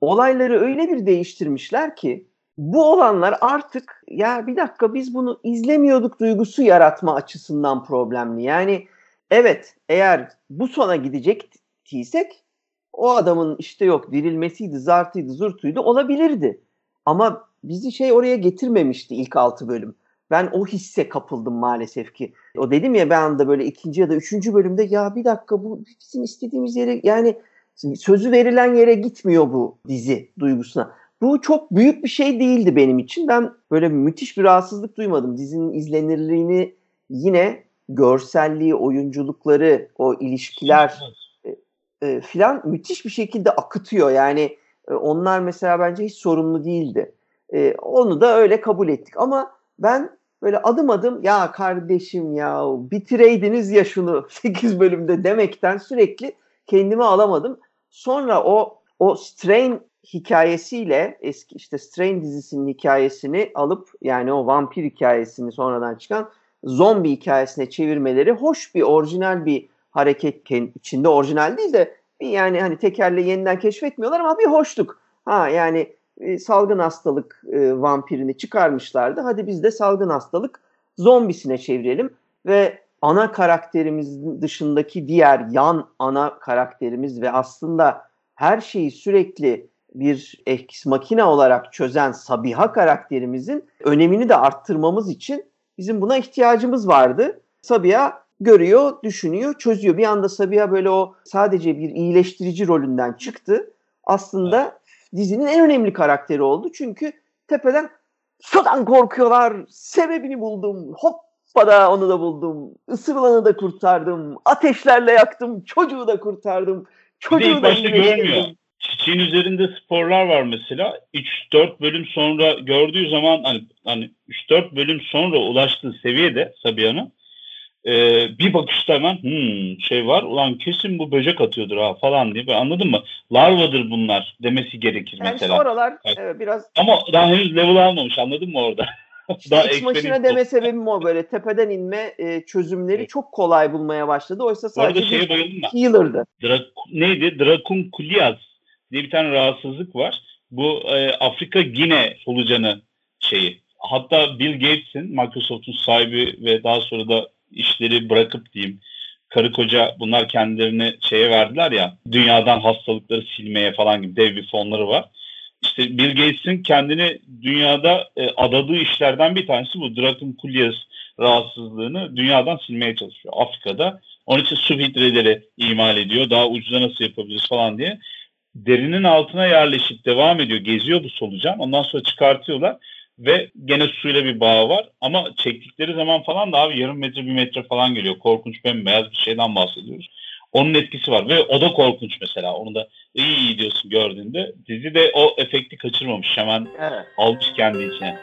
olayları öyle bir değiştirmişler ki bu olanlar artık ya bir dakika biz bunu izlemiyorduk duygusu yaratma açısından problemli. Yani evet eğer bu sona gidecek ettiysek o adamın işte yok dirilmesiydi, zartıydı, zurtuydu olabilirdi. Ama bizi şey oraya getirmemişti ilk altı bölüm. Ben o hisse kapıldım maalesef ki. O dedim ya ben de böyle ikinci ya da üçüncü bölümde ya bir dakika bu bizim istediğimiz yere yani sözü verilen yere gitmiyor bu dizi duygusuna. Bu çok büyük bir şey değildi benim için. Ben böyle müthiş bir rahatsızlık duymadım. Dizinin izlenirliğini yine görselliği, oyunculukları, o ilişkiler e, filan müthiş bir şekilde akıtıyor. Yani e, onlar mesela bence hiç sorumlu değildi. E, onu da öyle kabul ettik. Ama ben böyle adım adım ya kardeşim ya bitireydiniz ya şunu 8 bölümde demekten sürekli kendimi alamadım. Sonra o o Strain hikayesiyle eski işte Strain dizisinin hikayesini alıp yani o vampir hikayesini sonradan çıkan zombi hikayesine çevirmeleri hoş bir orijinal bir hareket içinde orijinal değil de bir yani hani tekerle yeniden keşfetmiyorlar ama bir hoşluk. Ha yani e, salgın hastalık e, vampirini çıkarmışlardı. Hadi biz de salgın hastalık zombisine çevirelim ve ana karakterimizin dışındaki diğer yan ana karakterimiz ve aslında her şeyi sürekli bir ex makina olarak çözen Sabiha karakterimizin önemini de arttırmamız için bizim buna ihtiyacımız vardı. Sabiha görüyor, düşünüyor, çözüyor. Bir anda Sabiha böyle o sadece bir iyileştirici rolünden çıktı. Aslında evet. dizinin en önemli karakteri oldu. Çünkü tepeden sudan korkuyorlar. Sebebini buldum. Hoppada onu da buldum. Isırılanı da kurtardım. Ateşlerle yaktım. Çocuğu da kurtardım. Çocuğu bir de ilk başta görmüyor. Çiçeğin üzerinde sporlar var mesela. 3-4 bölüm sonra gördüğü zaman hani, hani 3-4 bölüm sonra ulaştığı seviyede Sabiha'nın Ee, bir bakışta hemen hmm, şey var ulan kesin bu böcek atıyordur ha falan diye anladın mı? Larvadır bunlar demesi gerekir yani mesela. Işte oralar evet. Evet, biraz ama daha henüz level almamış anladın mı orada? İşte Daha iç maşine deme sebebim o böyle tepeden inme e, çözümleri evet. çok kolay bulmaya başladı. Oysa sadece Orada şeye bayıldım ben. healer'dı. Dra neydi? Dracunculias diye bir tane rahatsızlık var. Bu e, Afrika Gine solucanı şeyi. Hatta Bill Gates'in Microsoft'un sahibi ve daha sonra da işleri bırakıp diyeyim karı koca bunlar kendilerini şeye verdiler ya dünyadan hastalıkları silmeye falan gibi dev bir fonları var işte Bill Gates'in kendini dünyada e, adadığı işlerden bir tanesi bu Dracunculias rahatsızlığını dünyadan silmeye çalışıyor Afrika'da. Onun için su filtreleri imal ediyor. Daha ucuza nasıl yapabiliriz falan diye. Derinin altına yerleşip devam ediyor. Geziyor bu solucan. Ondan sonra çıkartıyorlar ve gene suyla bir bağ var. Ama çektikleri zaman falan da abi yarım metre bir metre falan geliyor. Korkunç bembeyaz bir şeyden bahsediyoruz. Onun etkisi var ve o da korkunç mesela. Onu da iyi iyi diyorsun gördüğünde. Dizi de o efekti kaçırmamış. Hemen evet. almış kendi içine.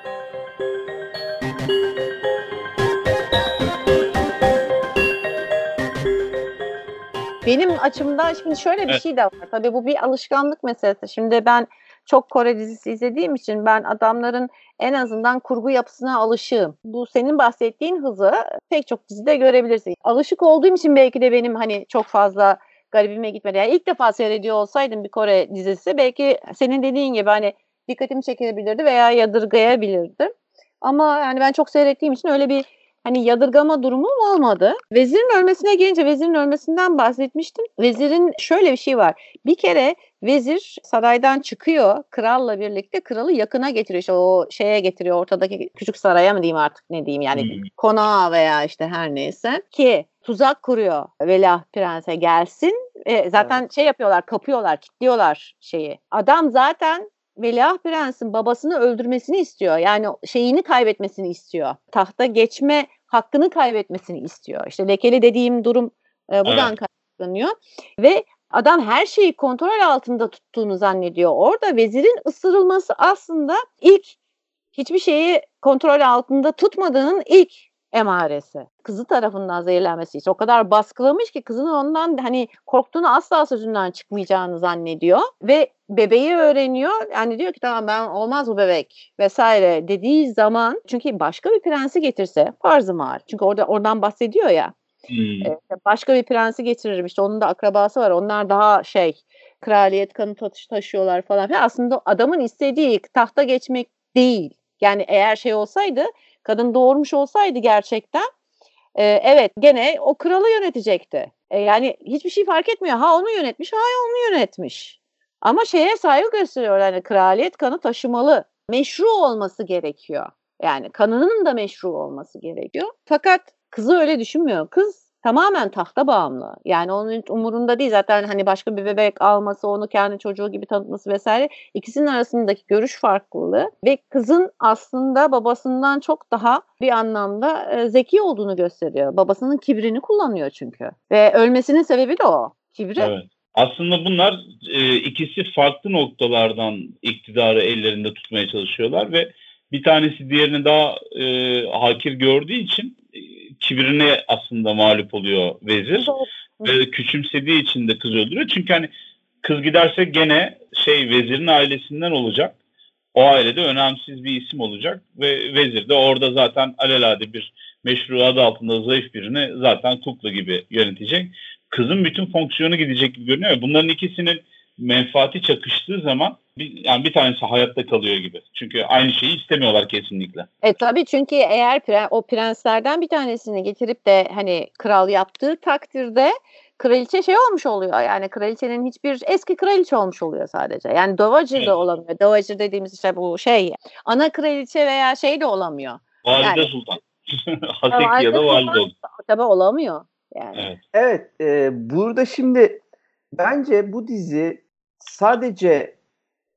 Benim açımdan şimdi şöyle bir evet. şey de var. Tabii bu bir alışkanlık meselesi. Şimdi ben çok Kore dizisi izlediğim için ben adamların en azından kurgu yapısına alışığım. Bu senin bahsettiğin hızı pek çok dizide görebilirsin. Alışık olduğum için belki de benim hani çok fazla garibime gitmedi. Yani ilk defa seyrediyor olsaydım bir Kore dizisi belki senin dediğin gibi hani dikkatimi çekebilirdi veya yadırgayabilirdi. Ama yani ben çok seyrettiğim için öyle bir hani yadırgama durumum olmadı. Vezirin ölmesine gelince vezirin ölmesinden bahsetmiştim. Vezirin şöyle bir şey var. Bir kere vezir saraydan çıkıyor kralla birlikte kralı yakına getiriyor. İşte o şeye getiriyor ortadaki küçük saraya mı diyeyim artık ne diyeyim yani hmm. konağa veya işte her neyse ki tuzak kuruyor Velah Prens'e gelsin. E, zaten evet. şey yapıyorlar kapıyorlar kilitliyorlar şeyi. Adam zaten Veliaht Prens'in babasını öldürmesini istiyor. Yani şeyini kaybetmesini istiyor. Tahta geçme hakkını kaybetmesini istiyor. İşte lekeli dediğim durum e, buradan evet. kaynaklanıyor. Ve adam her şeyi kontrol altında tuttuğunu zannediyor. Orada vezirin ısırılması aslında ilk hiçbir şeyi kontrol altında tutmadığının ilk emaresi. Kızı tarafından zehirlenmesi için o kadar baskılamış ki kızın ondan hani korktuğunu asla sözünden çıkmayacağını zannediyor ve bebeği öğreniyor. Yani diyor ki tamam ben olmaz bu bebek vesaire dediği zaman çünkü başka bir prensi getirse farzı mal. Çünkü orada oradan bahsediyor ya. Hmm. başka bir prensi getiririm işte onun da akrabası var. Onlar daha şey kraliyet kanı taşıyorlar falan. Aslında adamın istediği tahta geçmek değil. Yani eğer şey olsaydı kadın doğurmuş olsaydı gerçekten e, evet gene o kralı yönetecekti. E, yani hiçbir şey fark etmiyor. Ha onu yönetmiş, ha onu yönetmiş. Ama şeye saygı gösteriyor. Yani kraliyet kanı taşımalı. Meşru olması gerekiyor. Yani kanının da meşru olması gerekiyor. Fakat kızı öyle düşünmüyor. Kız tamamen tahta bağımlı. Yani onun umurunda değil zaten hani başka bir bebek alması, onu kendi çocuğu gibi tanıtması vesaire. İkisinin arasındaki görüş farklılığı ve kızın aslında babasından çok daha bir anlamda e, zeki olduğunu gösteriyor. Babasının kibrini kullanıyor çünkü. Ve ölmesinin sebebi de o. Kibri. Evet. Aslında bunlar e, ikisi farklı noktalardan iktidarı ellerinde tutmaya çalışıyorlar ve bir tanesi diğerini daha e, hakir gördüğü için kibrine aslında mağlup oluyor vezir. Ve küçümsediği için de kız öldürüyor. Çünkü hani kız giderse gene şey vezirin ailesinden olacak. O ailede önemsiz bir isim olacak ve vezir de orada zaten alelade bir meşru adı altında zayıf birini zaten kukla gibi yönetecek. Kızın bütün fonksiyonu gidecek gibi görünüyor. Bunların ikisinin menfaati çakıştığı zaman bir, yani bir tanesi hayatta kalıyor gibi. Çünkü aynı şeyi istemiyorlar kesinlikle. E tabii çünkü eğer pre, o prenslerden bir tanesini getirip de hani kral yaptığı takdirde kraliçe şey olmuş oluyor. Yani kraliçenin hiçbir eski kraliçe olmuş oluyor sadece. Yani dowager evet. de olamıyor. Dowager dediğimiz işte bu şey ana kraliçe veya şey de olamıyor. Valide yani, Sultan. Hasek ya da valide Sultan. Tabii olamıyor. Yani. Evet. Evet. E, burada şimdi bence bu dizi sadece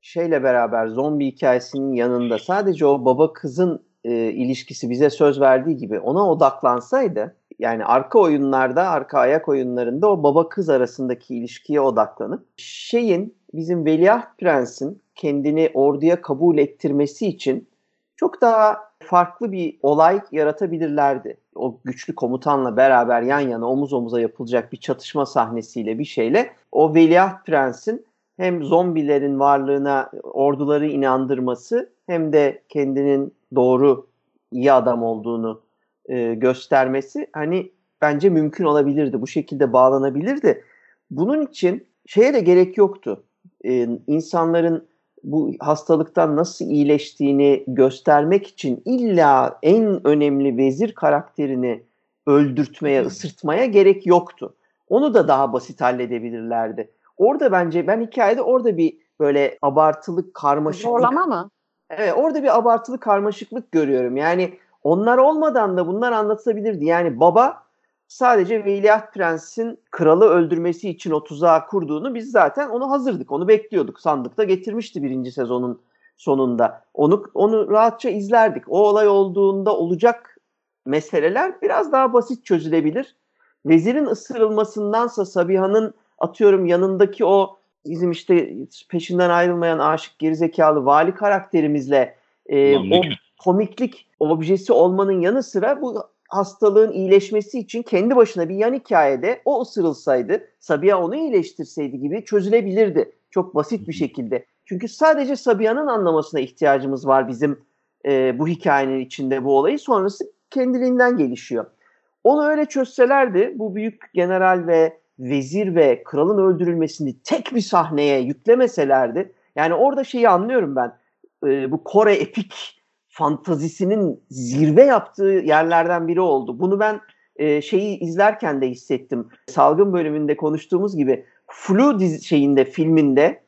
şeyle beraber zombi hikayesinin yanında sadece o baba kızın e, ilişkisi bize söz verdiği gibi ona odaklansaydı yani arka oyunlarda arka ayak oyunlarında o baba kız arasındaki ilişkiye odaklanıp şeyin bizim Veliaht Prens'in kendini orduya kabul ettirmesi için çok daha farklı bir olay yaratabilirlerdi. o güçlü komutanla beraber yan yana omuz omuza yapılacak bir çatışma sahnesiyle bir şeyle o Veliaht Prens'in hem zombilerin varlığına orduları inandırması hem de kendinin doğru iyi adam olduğunu e, göstermesi hani bence mümkün olabilirdi. Bu şekilde bağlanabilirdi. Bunun için şeye de gerek yoktu. E, insanların bu hastalıktan nasıl iyileştiğini göstermek için illa en önemli vezir karakterini öldürtmeye, ısırtmaya gerek yoktu. Onu da daha basit halledebilirlerdi. Orada bence ben hikayede orada bir böyle abartılı karmaşıklık. Zorlama mı? Evet orada bir abartılı karmaşıklık görüyorum. Yani onlar olmadan da bunlar anlatılabilirdi. Yani baba sadece Veliaht Prens'in kralı öldürmesi için o tuzağı kurduğunu biz zaten onu hazırdık. Onu bekliyorduk. Sandıkta getirmişti birinci sezonun sonunda. Onu onu rahatça izlerdik. O olay olduğunda olacak meseleler biraz daha basit çözülebilir. Vezirin ısırılmasındansa Sabiha'nın atıyorum yanındaki o bizim işte peşinden ayrılmayan aşık gerizekalı vali karakterimizle e, o komiklik objesi olmanın yanı sıra bu hastalığın iyileşmesi için kendi başına bir yan hikayede o ısırılsaydı, Sabiha onu iyileştirseydi gibi çözülebilirdi. Çok basit bir şekilde. Çünkü sadece Sabiha'nın anlamasına ihtiyacımız var bizim e, bu hikayenin içinde bu olayı. Sonrası kendiliğinden gelişiyor. Onu öyle çözselerdi bu büyük general ve vezir ve kralın öldürülmesini tek bir sahneye yüklemeselerdi. Yani orada şeyi anlıyorum ben. E, bu Kore epik fantazisinin zirve yaptığı yerlerden biri oldu. Bunu ben e, şeyi izlerken de hissettim. Salgın bölümünde konuştuğumuz gibi Flu dizi şeyinde filminde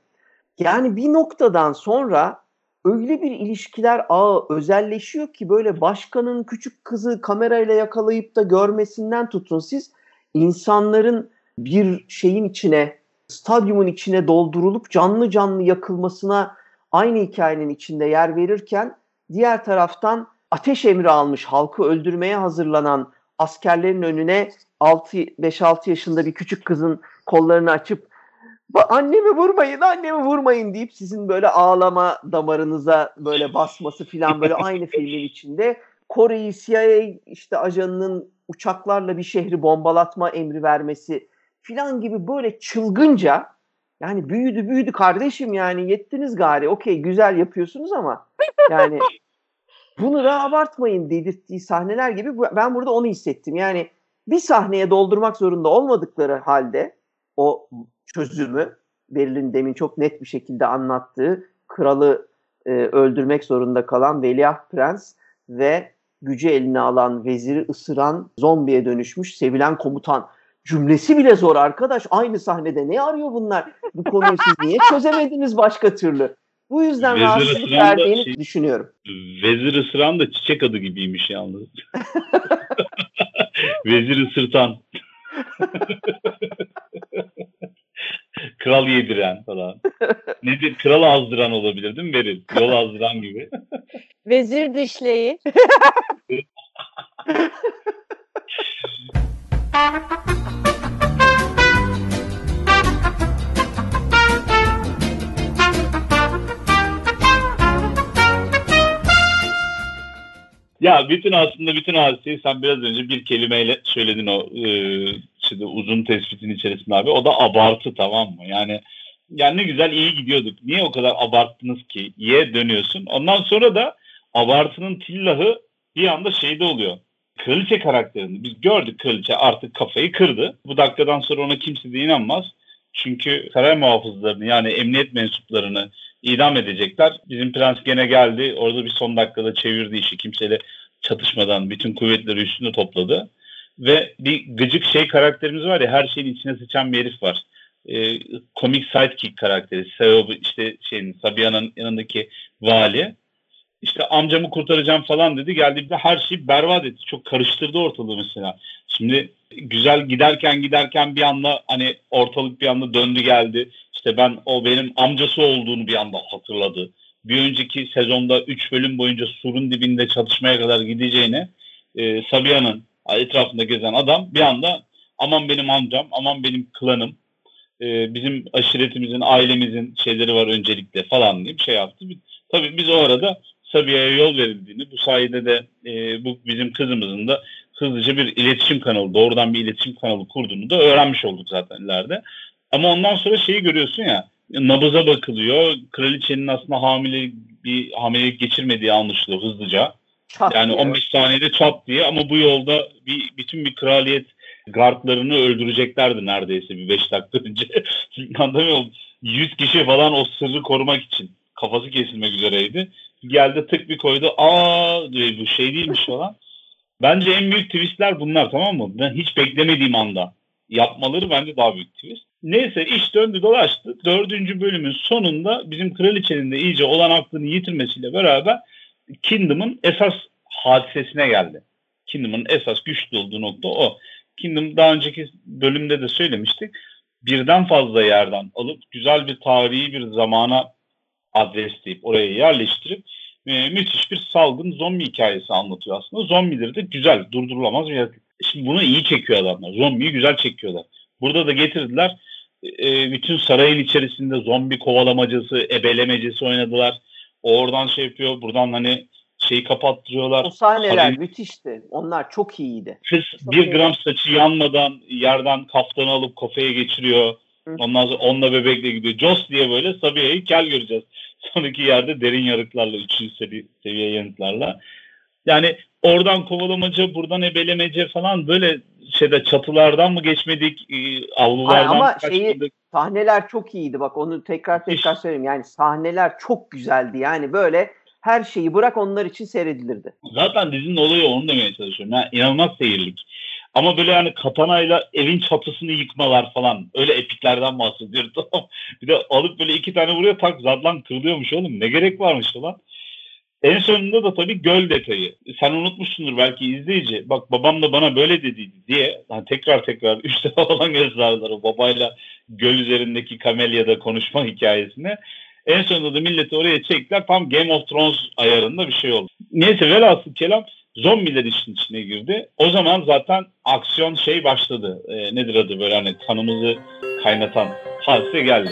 yani bir noktadan sonra öyle bir ilişkiler ağı özelleşiyor ki böyle başkanın küçük kızı kamerayla yakalayıp da görmesinden tutun siz insanların bir şeyin içine stadyumun içine doldurulup canlı canlı yakılmasına aynı hikayenin içinde yer verirken Diğer taraftan ateş emri almış halkı öldürmeye hazırlanan askerlerin önüne 5-6 yaşında bir küçük kızın kollarını açıp annemi vurmayın annemi vurmayın deyip sizin böyle ağlama damarınıza böyle basması filan böyle aynı filmin içinde. Kore'yi CIA işte ajanının uçaklarla bir şehri bombalatma emri vermesi filan gibi böyle çılgınca yani büyüdü büyüdü kardeşim yani yettiniz gari okey güzel yapıyorsunuz ama yani bunu da abartmayın dedirttiği sahneler gibi ben burada onu hissettim. Yani bir sahneye doldurmak zorunda olmadıkları halde o çözümü Beril'in demin çok net bir şekilde anlattığı kralı e, öldürmek zorunda kalan Veliaht Prens ve gücü eline alan veziri ısıran zombiye dönüşmüş sevilen komutan. Cümlesi bile zor arkadaş. Aynı sahnede ne arıyor bunlar? Bu konuyu siz niye çözemediniz başka türlü? Bu yüzden Vezir rahatsızlık verdiğini şey, düşünüyorum. Vezir ısıran da çiçek adı gibiymiş yalnız. Vezir ısırtan. Kral yediren falan. Nedir? Kral azdıran olabilir değil mi Beril? Yol azdıran gibi. Vezir dişleyi. Ya bütün aslında bütün hadiseyi sen biraz önce bir kelimeyle söyledin o e, işte uzun tespitin içerisinde abi. O da abartı tamam mı? Yani yani ne güzel iyi gidiyorduk. Niye o kadar abarttınız ki? Ye dönüyorsun. Ondan sonra da abartının tillahı bir anda şeyde oluyor. Kraliçe karakterini biz gördük kraliçe artık kafayı kırdı. Bu dakikadan sonra ona kimse de inanmaz. Çünkü saray muhafızlarını yani emniyet mensuplarını idam edecekler. Bizim prens gene geldi. Orada bir son dakikada çevirdi işi. Kimseyle çatışmadan bütün kuvvetleri üstünde topladı. Ve bir gıcık şey karakterimiz var ya her şeyin içine sıçan bir herif var. Ee, komik sidekick karakteri. Sebebi işte şeyin Sabiha'nın yanındaki vali. İşte amcamı kurtaracağım falan dedi. Geldi bir de her şeyi berbat etti. Çok karıştırdı ortalığı mesela. Şimdi güzel giderken giderken bir anda hani ortalık bir anda döndü geldi. İşte ben o benim amcası olduğunu bir anda hatırladı. Bir önceki sezonda 3 bölüm boyunca surun dibinde çalışmaya kadar gideceğine e, Sabiha'nın etrafında gezen adam bir anda aman benim amcam, aman benim klanım, e, bizim aşiretimizin, ailemizin şeyleri var öncelikle falan diye bir şey yaptı. Tabii biz o arada Sabiha'ya yol verildiğini, bu sayede de e, bu bizim kızımızın da hızlıca bir iletişim kanalı, doğrudan bir iletişim kanalı kurduğunu da öğrenmiş olduk zaten ileride. Ama ondan sonra şeyi görüyorsun ya, nabıza bakılıyor. Kraliçenin aslında hamile bir hamilelik geçirmediği anlaşılıyor hızlıca. Çat yani diye. 15 saniyede çat diye ama bu yolda bir bütün bir kraliyet gardlarını öldüreceklerdi neredeyse bir 5 dakika önce. Anlamıyor musun? 100 kişi falan o sırrı korumak için kafası kesilmek üzereydi. Geldi tık bir koydu. Aa diye bu şey değilmiş falan. Bence en büyük twistler bunlar tamam mı? Ben hiç beklemediğim anda yapmaları bence daha büyük twist. Neyse iş döndü dolaştı. Dördüncü bölümün sonunda bizim kraliçenin de iyice olan aklını yitirmesiyle beraber Kingdom'ın esas hadisesine geldi. Kingdom'ın esas güçlü olduğu nokta o. Kingdom daha önceki bölümde de söylemiştik. Birden fazla yerden alıp güzel bir tarihi bir zamana adresleyip oraya yerleştirip e, müthiş bir salgın zombi hikayesi anlatıyor aslında. Zombileri de güzel, durdurulamaz bir Şimdi bunu iyi çekiyor adamlar. Zombiyi güzel çekiyorlar. Burada da getirdiler. E, bütün sarayın içerisinde zombi kovalamacası, ebelemecesi oynadılar. oradan şey yapıyor. Buradan hani şeyi kapattırıyorlar. O sahneler Tabii, müthişti. Onlar çok iyiydi. Kız bir gram saçı yanmadan yerden kaftanı alıp kafaya geçiriyor. Ondan sonra onunla bebekle gidiyor. Jos diye böyle Sabiha'yı kel göreceğiz. Sonraki yerde derin yarıklarla, üçüncü sevi seviye yanıtlarla. Yani oradan kovalamaca, buradan ebelemece falan böyle şeyde çatılardan mı geçmedik, e, avlulardan Ay, ama şeyi, sahneler çok iyiydi. Bak onu tekrar tekrar söyleyeyim. Yani sahneler çok güzeldi. Yani böyle her şeyi bırak onlar için seyredilirdi. Zaten dizinin olayı onu demeye çalışıyorum. Yani inanılmaz seyirlik. Ama böyle yani katanayla evin çatısını yıkmalar falan öyle epiklerden bahsediyoruz. Bir de alıp böyle iki tane vuruyor tak zadlan kırılıyormuş oğlum. Ne gerek varmış lan. En sonunda da tabii göl detayı. Sen unutmuşsundur belki izleyici. Bak babam da bana böyle dediydi diye yani tekrar tekrar üç defa falan gösterdiler o babayla göl üzerindeki kamelyada konuşma hikayesini. En sonunda da milleti oraya çektiler. Tam Game of Thrones ayarında bir şey oldu. Neyse velhasıl kelam zombiler işin içine girdi. O zaman zaten aksiyon şey başladı. E, nedir adı böyle hani kanımızı kaynatan hadise geldi.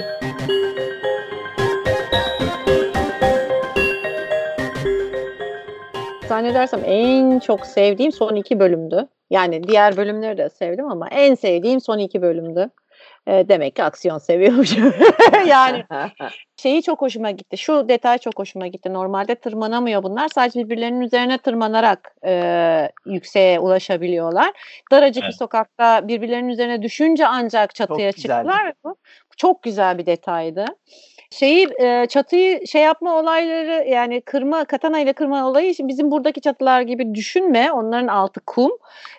Zannedersem en çok sevdiğim son iki bölümdü. Yani diğer bölümleri de sevdim ama en sevdiğim son iki bölümdü. E, demek ki aksiyon seviyormuşum. yani şeyi çok hoşuma gitti. Şu detay çok hoşuma gitti. Normalde tırmanamıyor bunlar. Sadece birbirlerinin üzerine tırmanarak e, yükseğe ulaşabiliyorlar. Daracık evet. bir sokakta birbirlerinin üzerine düşünce ancak çatıya çok çıktılar. Bu çok güzel bir detaydı. Şeyi e, çatıyı şey yapma olayları yani kırma katana ile kırma olayı bizim buradaki çatılar gibi düşünme. Onların altı kum.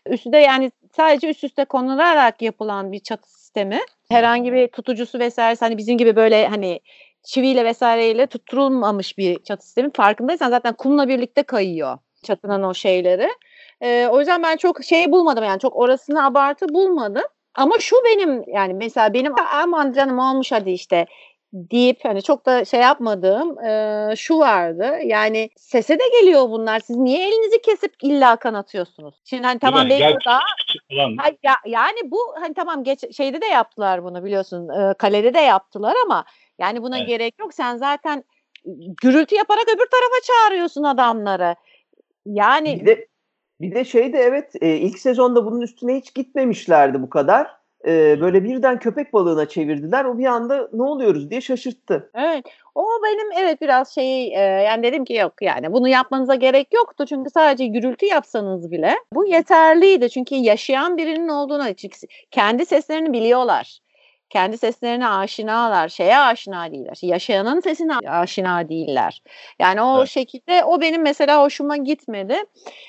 Üstü de yani sadece üst üste konularak yapılan bir çatı sistemi. Herhangi bir tutucusu vesaire hani bizim gibi böyle hani çiviyle vesaireyle tutturulmamış bir çatı sistemi. Farkındaysan zaten kumla birlikte kayıyor çatının o şeyleri. Ee, o yüzden ben çok şey bulmadım yani çok orasını abartı bulmadım. Ama şu benim yani mesela benim aman canım olmuş hadi işte deyip hani çok da şey yapmadığım e, şu vardı. Yani sese de geliyor bunlar. Siz niye elinizi kesip illa kanatıyorsunuz? Şimdi hani tamam belki daha ya, yani bu hani tamam geç şeyde de yaptılar bunu biliyorsun. E, kalede de yaptılar ama yani buna evet. gerek yok. Sen zaten gürültü yaparak öbür tarafa çağırıyorsun adamları. Yani bir de bir de şeyde evet e, ilk sezonda bunun üstüne hiç gitmemişlerdi bu kadar e, böyle birden köpek balığına çevirdiler. O bir anda ne oluyoruz diye şaşırttı. Evet. O benim evet biraz şey e, yani dedim ki yok yani bunu yapmanıza gerek yoktu. Çünkü sadece gürültü yapsanız bile bu yeterliydi. Çünkü yaşayan birinin olduğuna kendi seslerini biliyorlar kendi seslerine aşinalar, şeye aşina değiller. Yaşayanın sesine aşina değiller. Yani o evet. şekilde o benim mesela hoşuma gitmedi.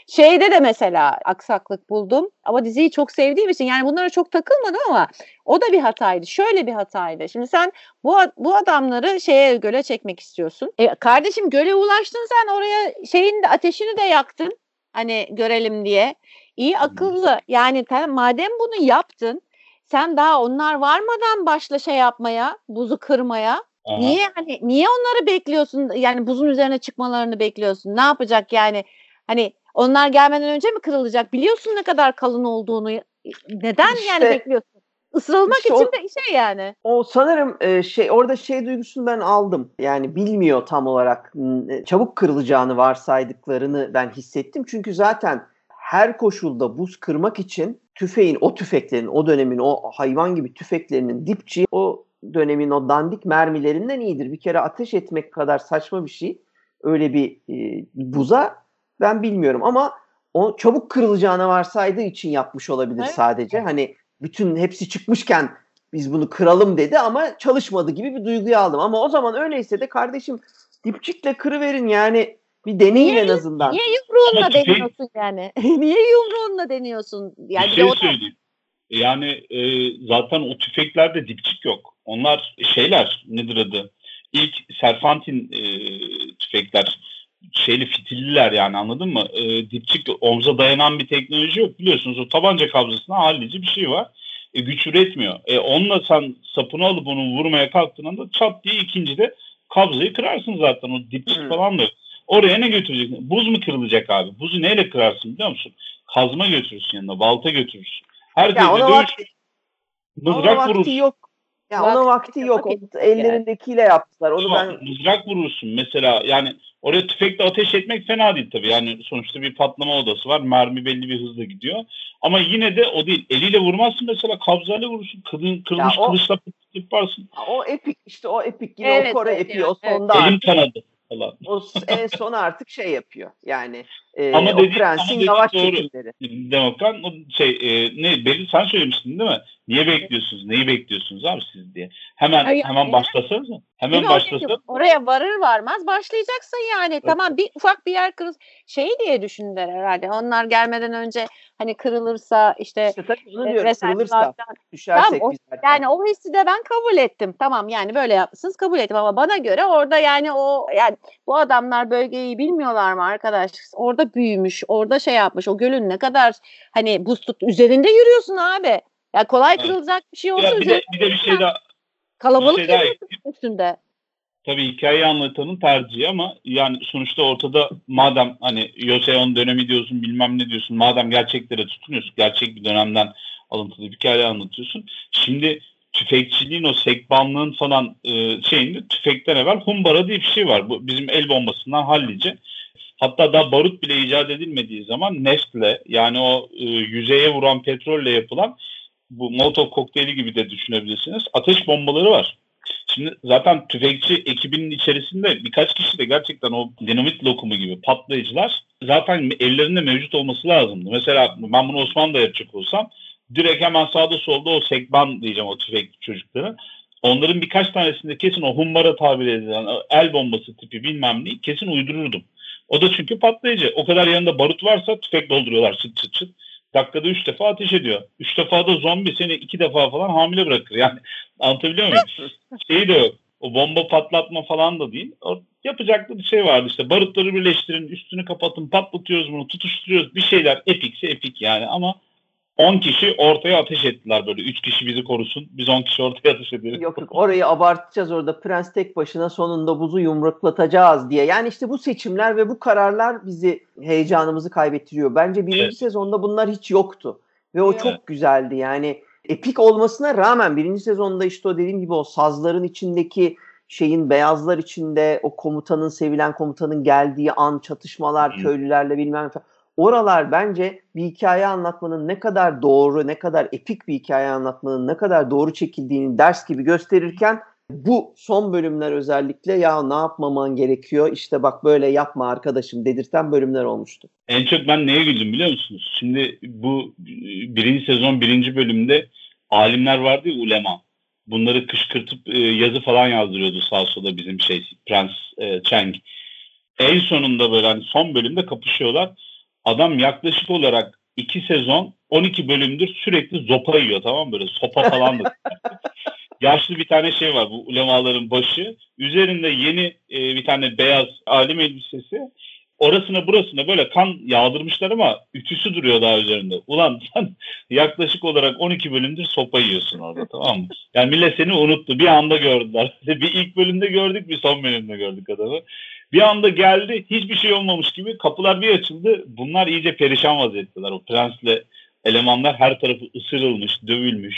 Şeyde de mesela aksaklık buldum ama diziyi çok sevdiğim için yani bunlara çok takılmadım ama o da bir hataydı. Şöyle bir hataydı. Şimdi sen bu bu adamları şeye göle çekmek istiyorsun. E, kardeşim göle ulaştın sen oraya şeyin de ateşini de yaktın. Hani görelim diye. İyi akıllı. Yani madem bunu yaptın sen daha onlar varmadan başla şey yapmaya, buzu kırmaya. Aha. Niye hani niye onları bekliyorsun? Yani buzun üzerine çıkmalarını bekliyorsun. Ne yapacak yani? Hani onlar gelmeden önce mi kırılacak? Biliyorsun ne kadar kalın olduğunu. Neden işte, yani bekliyorsun? Isırılmak işte için o, de şey yani. O sanırım e, şey orada şey duygusunu ben aldım. Yani bilmiyor tam olarak çabuk kırılacağını varsaydıklarını ben hissettim. Çünkü zaten her koşulda buz kırmak için tüfeğin, o tüfeklerin, o dönemin o hayvan gibi tüfeklerinin dipçi o dönemin o dandik mermilerinden iyidir. Bir kere ateş etmek kadar saçma bir şey öyle bir e, buza ben bilmiyorum ama o çabuk kırılacağına varsaydığı için yapmış olabilir evet. sadece. Hani bütün hepsi çıkmışken biz bunu kıralım dedi ama çalışmadı gibi bir duyguyu aldım. Ama o zaman öyleyse de kardeşim dipçikle kırıverin yani bir deneyin niye, en azından. Niye yumruğunla Ama deniyorsun yani? niye yumruğunla deniyorsun? Yani bir şey o söyleyeyim. Yani e, zaten o tüfeklerde dipçik yok. Onlar şeyler nedir adı? İlk Serfantin e, tüfekler şeyli fitilliler yani anladın mı? E, dipçik omza dayanan bir teknoloji yok biliyorsunuz. O tabanca kabzasına hallici bir şey var. E, güç üretmiyor. E, onunla sen sapını alıp onu vurmaya kalktığın anda çat diye ikincide kabzayı kırarsın zaten. O dipçik hmm. falan da yok. Oraya ne götüreceksin? Buz mu kırılacak abi? Buzu neyle kırarsın biliyor musun? Kazma götürürsün yanına, balta götürürsün. Her ya ona dövüş, vakti, mızrak ona vakti yok. Ya ona vakti yok. O ellerindekiyle yaptılar. Onu ben mızrak vurursun mesela. Yani oraya tüfekle ateş etmek fena değil tabii. Yani sonuçta bir patlama odası var. Mermi belli bir hızla gidiyor. Ama yine de o değil. Eliyle vurmazsın mesela kabzayla vurursun. Kılın, kırılmış o, kılıçla yaparsın. O epik işte o epik yine evet, o Kore evet, epiği o sonda. Elim kanadı falan. O en son artık şey yapıyor. Yani e, ama dedi, o prensin ama yavaş çekimleri. Demokrat o şey e, ne belli sen söylemiştin değil mi? Niye bekliyorsunuz? Neyi bekliyorsunuz abi siz diye. Hemen Ay, hemen yani, başlasanız? Hemen başlasanız. Oraya varır varmaz başlayacaksın yani. Evet. Tamam bir ufak bir yer kırıl şeyi diye düşündüler herhalde. Onlar gelmeden önce hani kırılırsa işte, işte tabii e, diyorum, kırılırsa düşersek tamam, o, Yani o hissi de ben kabul ettim. Tamam yani böyle yapmışsınız kabul ettim ama bana göre orada yani o yani bu adamlar bölgeyi bilmiyorlar mı arkadaş? Orada büyümüş, orada şey yapmış. O gölün ne kadar hani buz tut üzerinde yürüyorsun abi. Ya kolay kırılacak bir şey olsa ya bir de, bir de bir şey daha kalabalık bir şey daha üstünde. Tabii hikaye anlatanın tercihi ama yani sonuçta ortada madem hani Yoseon dönemi diyorsun bilmem ne diyorsun madem gerçeklere tutunuyorsun gerçek bir dönemden alıntılı bir hikaye anlatıyorsun. Şimdi tüfekçiliğin o sekbanlığın falan e, şeyinde tüfekten evvel humbara diye bir şey var. Bu bizim el bombasından hallice. Hatta daha barut bile icat edilmediği zaman neftle yani o e, yüzeye vuran petrolle yapılan bu Molotov kokteyli gibi de düşünebilirsiniz. Ateş bombaları var. Şimdi zaten tüfekçi ekibinin içerisinde birkaç kişi de gerçekten o dinamit lokumu gibi patlayıcılar zaten ellerinde mevcut olması lazımdı. Mesela ben bunu Osmanlı'da yapacak olsam direkt hemen sağda solda o sekban diyeceğim o tüfek çocukları. Onların birkaç tanesinde kesin o humbara tabir edilen el bombası tipi bilmem neyi kesin uydururdum. O da çünkü patlayıcı. O kadar yanında barut varsa tüfek dolduruyorlar çıt çıt çıt. Dakikada üç defa ateş ediyor. Üç defa da zombi seni iki defa falan hamile bırakır. Yani anlatabiliyor muyum? Şeyi de yok. O bomba patlatma falan da değil. O yapacaklı bir şey vardı işte. Barutları birleştirin, üstünü kapatın, patlatıyoruz bunu, tutuşturuyoruz. Bir şeyler epikse epik yani ama 10 kişi ortaya ateş ettiler böyle. 3 kişi bizi korusun. Biz 10 kişi ortaya ateş edelim. Yok yok orayı abartacağız orada. Prens tek başına sonunda buzu yumruklatacağız diye. Yani işte bu seçimler ve bu kararlar bizi heyecanımızı kaybettiriyor. Bence birinci evet. sezonda bunlar hiç yoktu. Ve o evet. çok güzeldi. Yani epik olmasına rağmen birinci sezonda işte o dediğim gibi o sazların içindeki şeyin beyazlar içinde o komutanın sevilen komutanın geldiği an çatışmalar Hı. köylülerle bilmem ne oralar bence bir hikaye anlatmanın ne kadar doğru, ne kadar epik bir hikaye anlatmanın ne kadar doğru çekildiğini ders gibi gösterirken bu son bölümler özellikle ya ne yapmaman gerekiyor işte bak böyle yapma arkadaşım dedirten bölümler olmuştu. En çok ben neye güldüm biliyor musunuz? Şimdi bu birinci sezon birinci bölümde alimler vardı ya ulema. Bunları kışkırtıp e, yazı falan yazdırıyordu sağ sola bizim şey Prens e, Cheng. En sonunda böyle hani son bölümde kapışıyorlar Adam yaklaşık olarak 2 sezon 12 bölümdür sürekli zopa yiyor tamam mı? Böyle sopa falan da. Yaşlı bir tane şey var bu ulemaların başı. Üzerinde yeni e, bir tane beyaz alim elbisesi. Orasına burasına böyle kan yağdırmışlar ama ütüsü duruyor daha üzerinde. Ulan sen yaklaşık olarak 12 bölümdür sopa yiyorsun orada tamam mı? Yani millet seni unuttu. Bir anda gördüler. Bir ilk bölümde gördük bir son bölümde gördük adamı. Bir anda geldi hiçbir şey olmamış gibi kapılar bir açıldı. Bunlar iyice perişan vaziyetteler. O prensle elemanlar her tarafı ısırılmış, dövülmüş,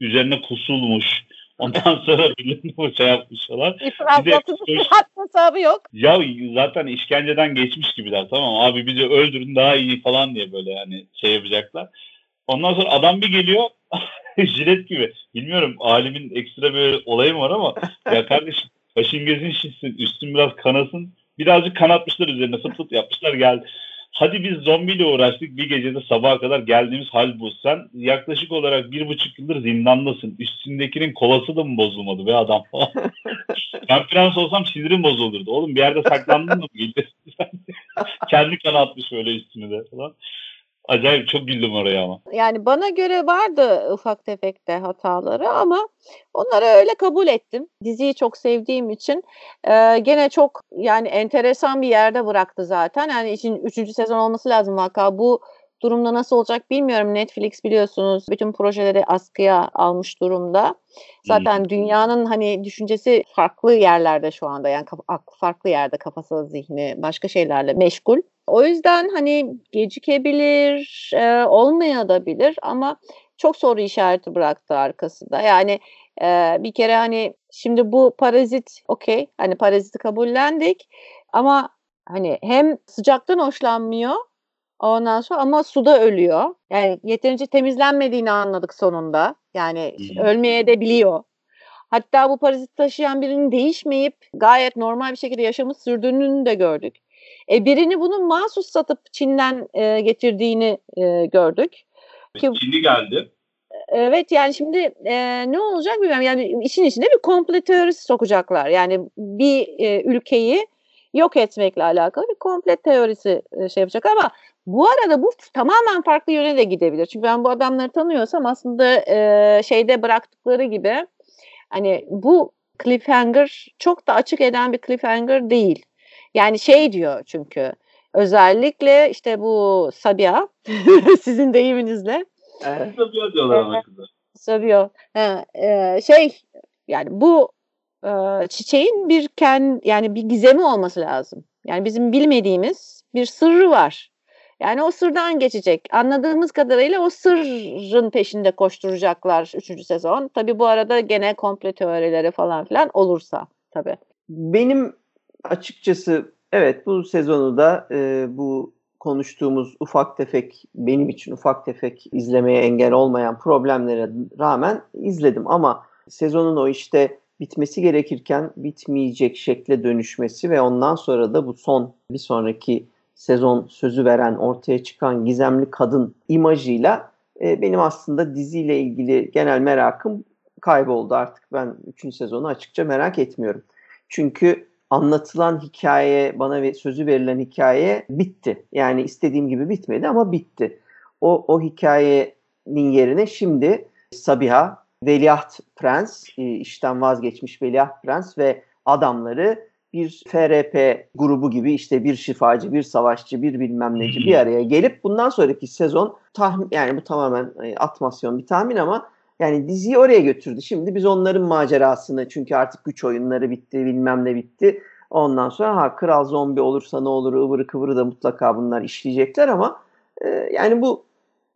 üzerine kusulmuş. Ondan sonra bu şey yapmışlar. İfrazatın hesabı yok. Ya zaten işkenceden geçmiş gibiler tamam abi bizi öldürün daha iyi falan diye böyle yani şey yapacaklar. Ondan sonra adam bir geliyor jilet gibi. Bilmiyorum alimin ekstra bir olayı mı var ama ya kardeşim başın gözün şişsin üstün biraz kanasın. Birazcık kanatmışlar üzerine fıt fıt yapmışlar geldi. Hadi biz zombiyle uğraştık bir gecede sabaha kadar geldiğimiz hal bu. Sen yaklaşık olarak bir buçuk yıldır zindandasın. Üstündekinin kolası da mı bozulmadı be adam falan. ben prens olsam sinirim bozulurdu. Oğlum bir yerde saklandın mı? Kendi kanatmış böyle üstünü de falan. Acayip çok güldüm oraya ama. Yani bana göre vardı ufak tefek de hataları ama onları öyle kabul ettim. Diziyi çok sevdiğim için e, gene çok yani enteresan bir yerde bıraktı zaten. Yani için üçüncü sezon olması lazım vaka. Bu durumda nasıl olacak bilmiyorum. Netflix biliyorsunuz bütün projeleri askıya almış durumda. Zaten hmm. dünyanın hani düşüncesi farklı yerlerde şu anda. Yani farklı yerde kafası, zihni başka şeylerle meşgul. O yüzden hani gecikebilir, e, olmayabilir ama çok soru işareti bıraktı arkasında. Yani e, bir kere hani şimdi bu parazit okey hani paraziti kabullendik ama hani hem sıcaktan hoşlanmıyor ondan sonra ama suda ölüyor. Yani yeterince temizlenmediğini anladık sonunda. Yani hmm. ölmeye de biliyor. Hatta bu parazit taşıyan birinin değişmeyip gayet normal bir şekilde yaşamı sürdüğünü de gördük. E, birini bunun mahsus satıp Çin'den e, getirdiğini e, gördük. Ki, Çinli geldi. Evet yani şimdi e, ne olacak bilmiyorum. Yani işin içine bir komple teorisi sokacaklar. Yani bir e, ülkeyi yok etmekle alakalı bir komple teorisi e, şey yapacak ama bu arada bu tamamen farklı yöne de gidebilir. Çünkü ben bu adamları tanıyorsam aslında e, şeyde bıraktıkları gibi hani bu cliffhanger çok da açık eden bir cliffhanger değil. Yani şey diyor çünkü özellikle işte bu Sabiha sizin deyiminizle. Evet. Sabiha diyorlar ama kızlar. Sabiha. e, şey yani bu e, çiçeğin bir kend, yani bir gizemi olması lazım. Yani bizim bilmediğimiz bir sırrı var. Yani o sırdan geçecek. Anladığımız kadarıyla o sırrın peşinde koşturacaklar 3. sezon. Tabi bu arada gene komple teorileri falan filan olursa tabi. Benim açıkçası evet bu sezonu da e, bu konuştuğumuz ufak tefek benim için ufak tefek izlemeye engel olmayan problemlere rağmen izledim ama sezonun o işte bitmesi gerekirken bitmeyecek şekle dönüşmesi ve ondan sonra da bu son bir sonraki sezon sözü veren ortaya çıkan gizemli kadın imajıyla e, benim aslında diziyle ilgili genel merakım kayboldu artık. Ben 3. sezonu açıkça merak etmiyorum. Çünkü anlatılan hikaye, bana sözü verilen hikaye bitti. Yani istediğim gibi bitmedi ama bitti. O, o hikayenin yerine şimdi Sabiha, Veliaht Prens, e, işten vazgeçmiş Veliaht Prens ve adamları bir FRP grubu gibi işte bir şifacı, bir savaşçı, bir bilmem neci bir araya gelip bundan sonraki sezon tahmin yani bu tamamen e, atmasyon bir tahmin ama yani diziyi oraya götürdü. Şimdi biz onların macerasını çünkü artık güç oyunları bitti, bilmem ne bitti. Ondan sonra ha kral zombi olursa ne olur ıvırı kıvırı da mutlaka bunlar işleyecekler ama e, yani bu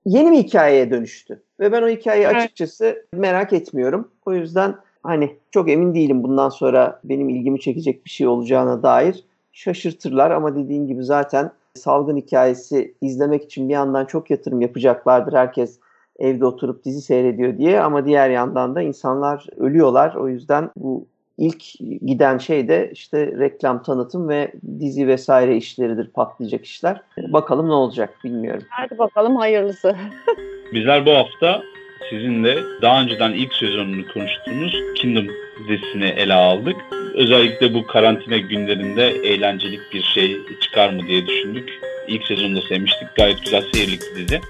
yeni bir hikayeye dönüştü. Ve ben o hikayeyi evet. açıkçası merak etmiyorum. O yüzden hani çok emin değilim bundan sonra benim ilgimi çekecek bir şey olacağına dair. Şaşırtırlar ama dediğin gibi zaten salgın hikayesi izlemek için bir yandan çok yatırım yapacaklardır. Herkes evde oturup dizi seyrediyor diye ama diğer yandan da insanlar ölüyorlar. O yüzden bu ilk giden şey de işte reklam, tanıtım ve dizi vesaire işleridir patlayacak işler. Bakalım ne olacak bilmiyorum. Hadi bakalım hayırlısı. Bizler bu hafta sizinle daha önceden ilk sezonunu konuştuğumuz Kingdom dizisini ele aldık. Özellikle bu karantina günlerinde eğlencelik bir şey çıkar mı diye düşündük. İlk sezonda sevmiştik. Gayet güzel seyirlik bir dizi.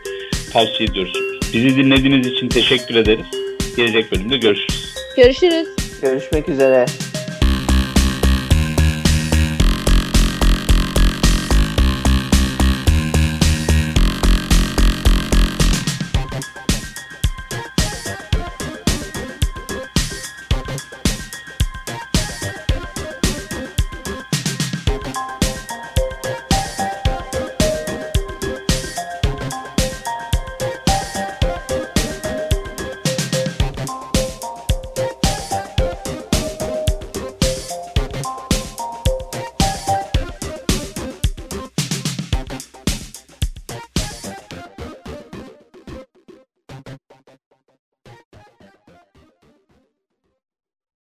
Tavsiye ediyoruz. Bizi dinlediğiniz için teşekkür ederiz. Gelecek bölümde görüşürüz. Görüşürüz. Görüşmek üzere.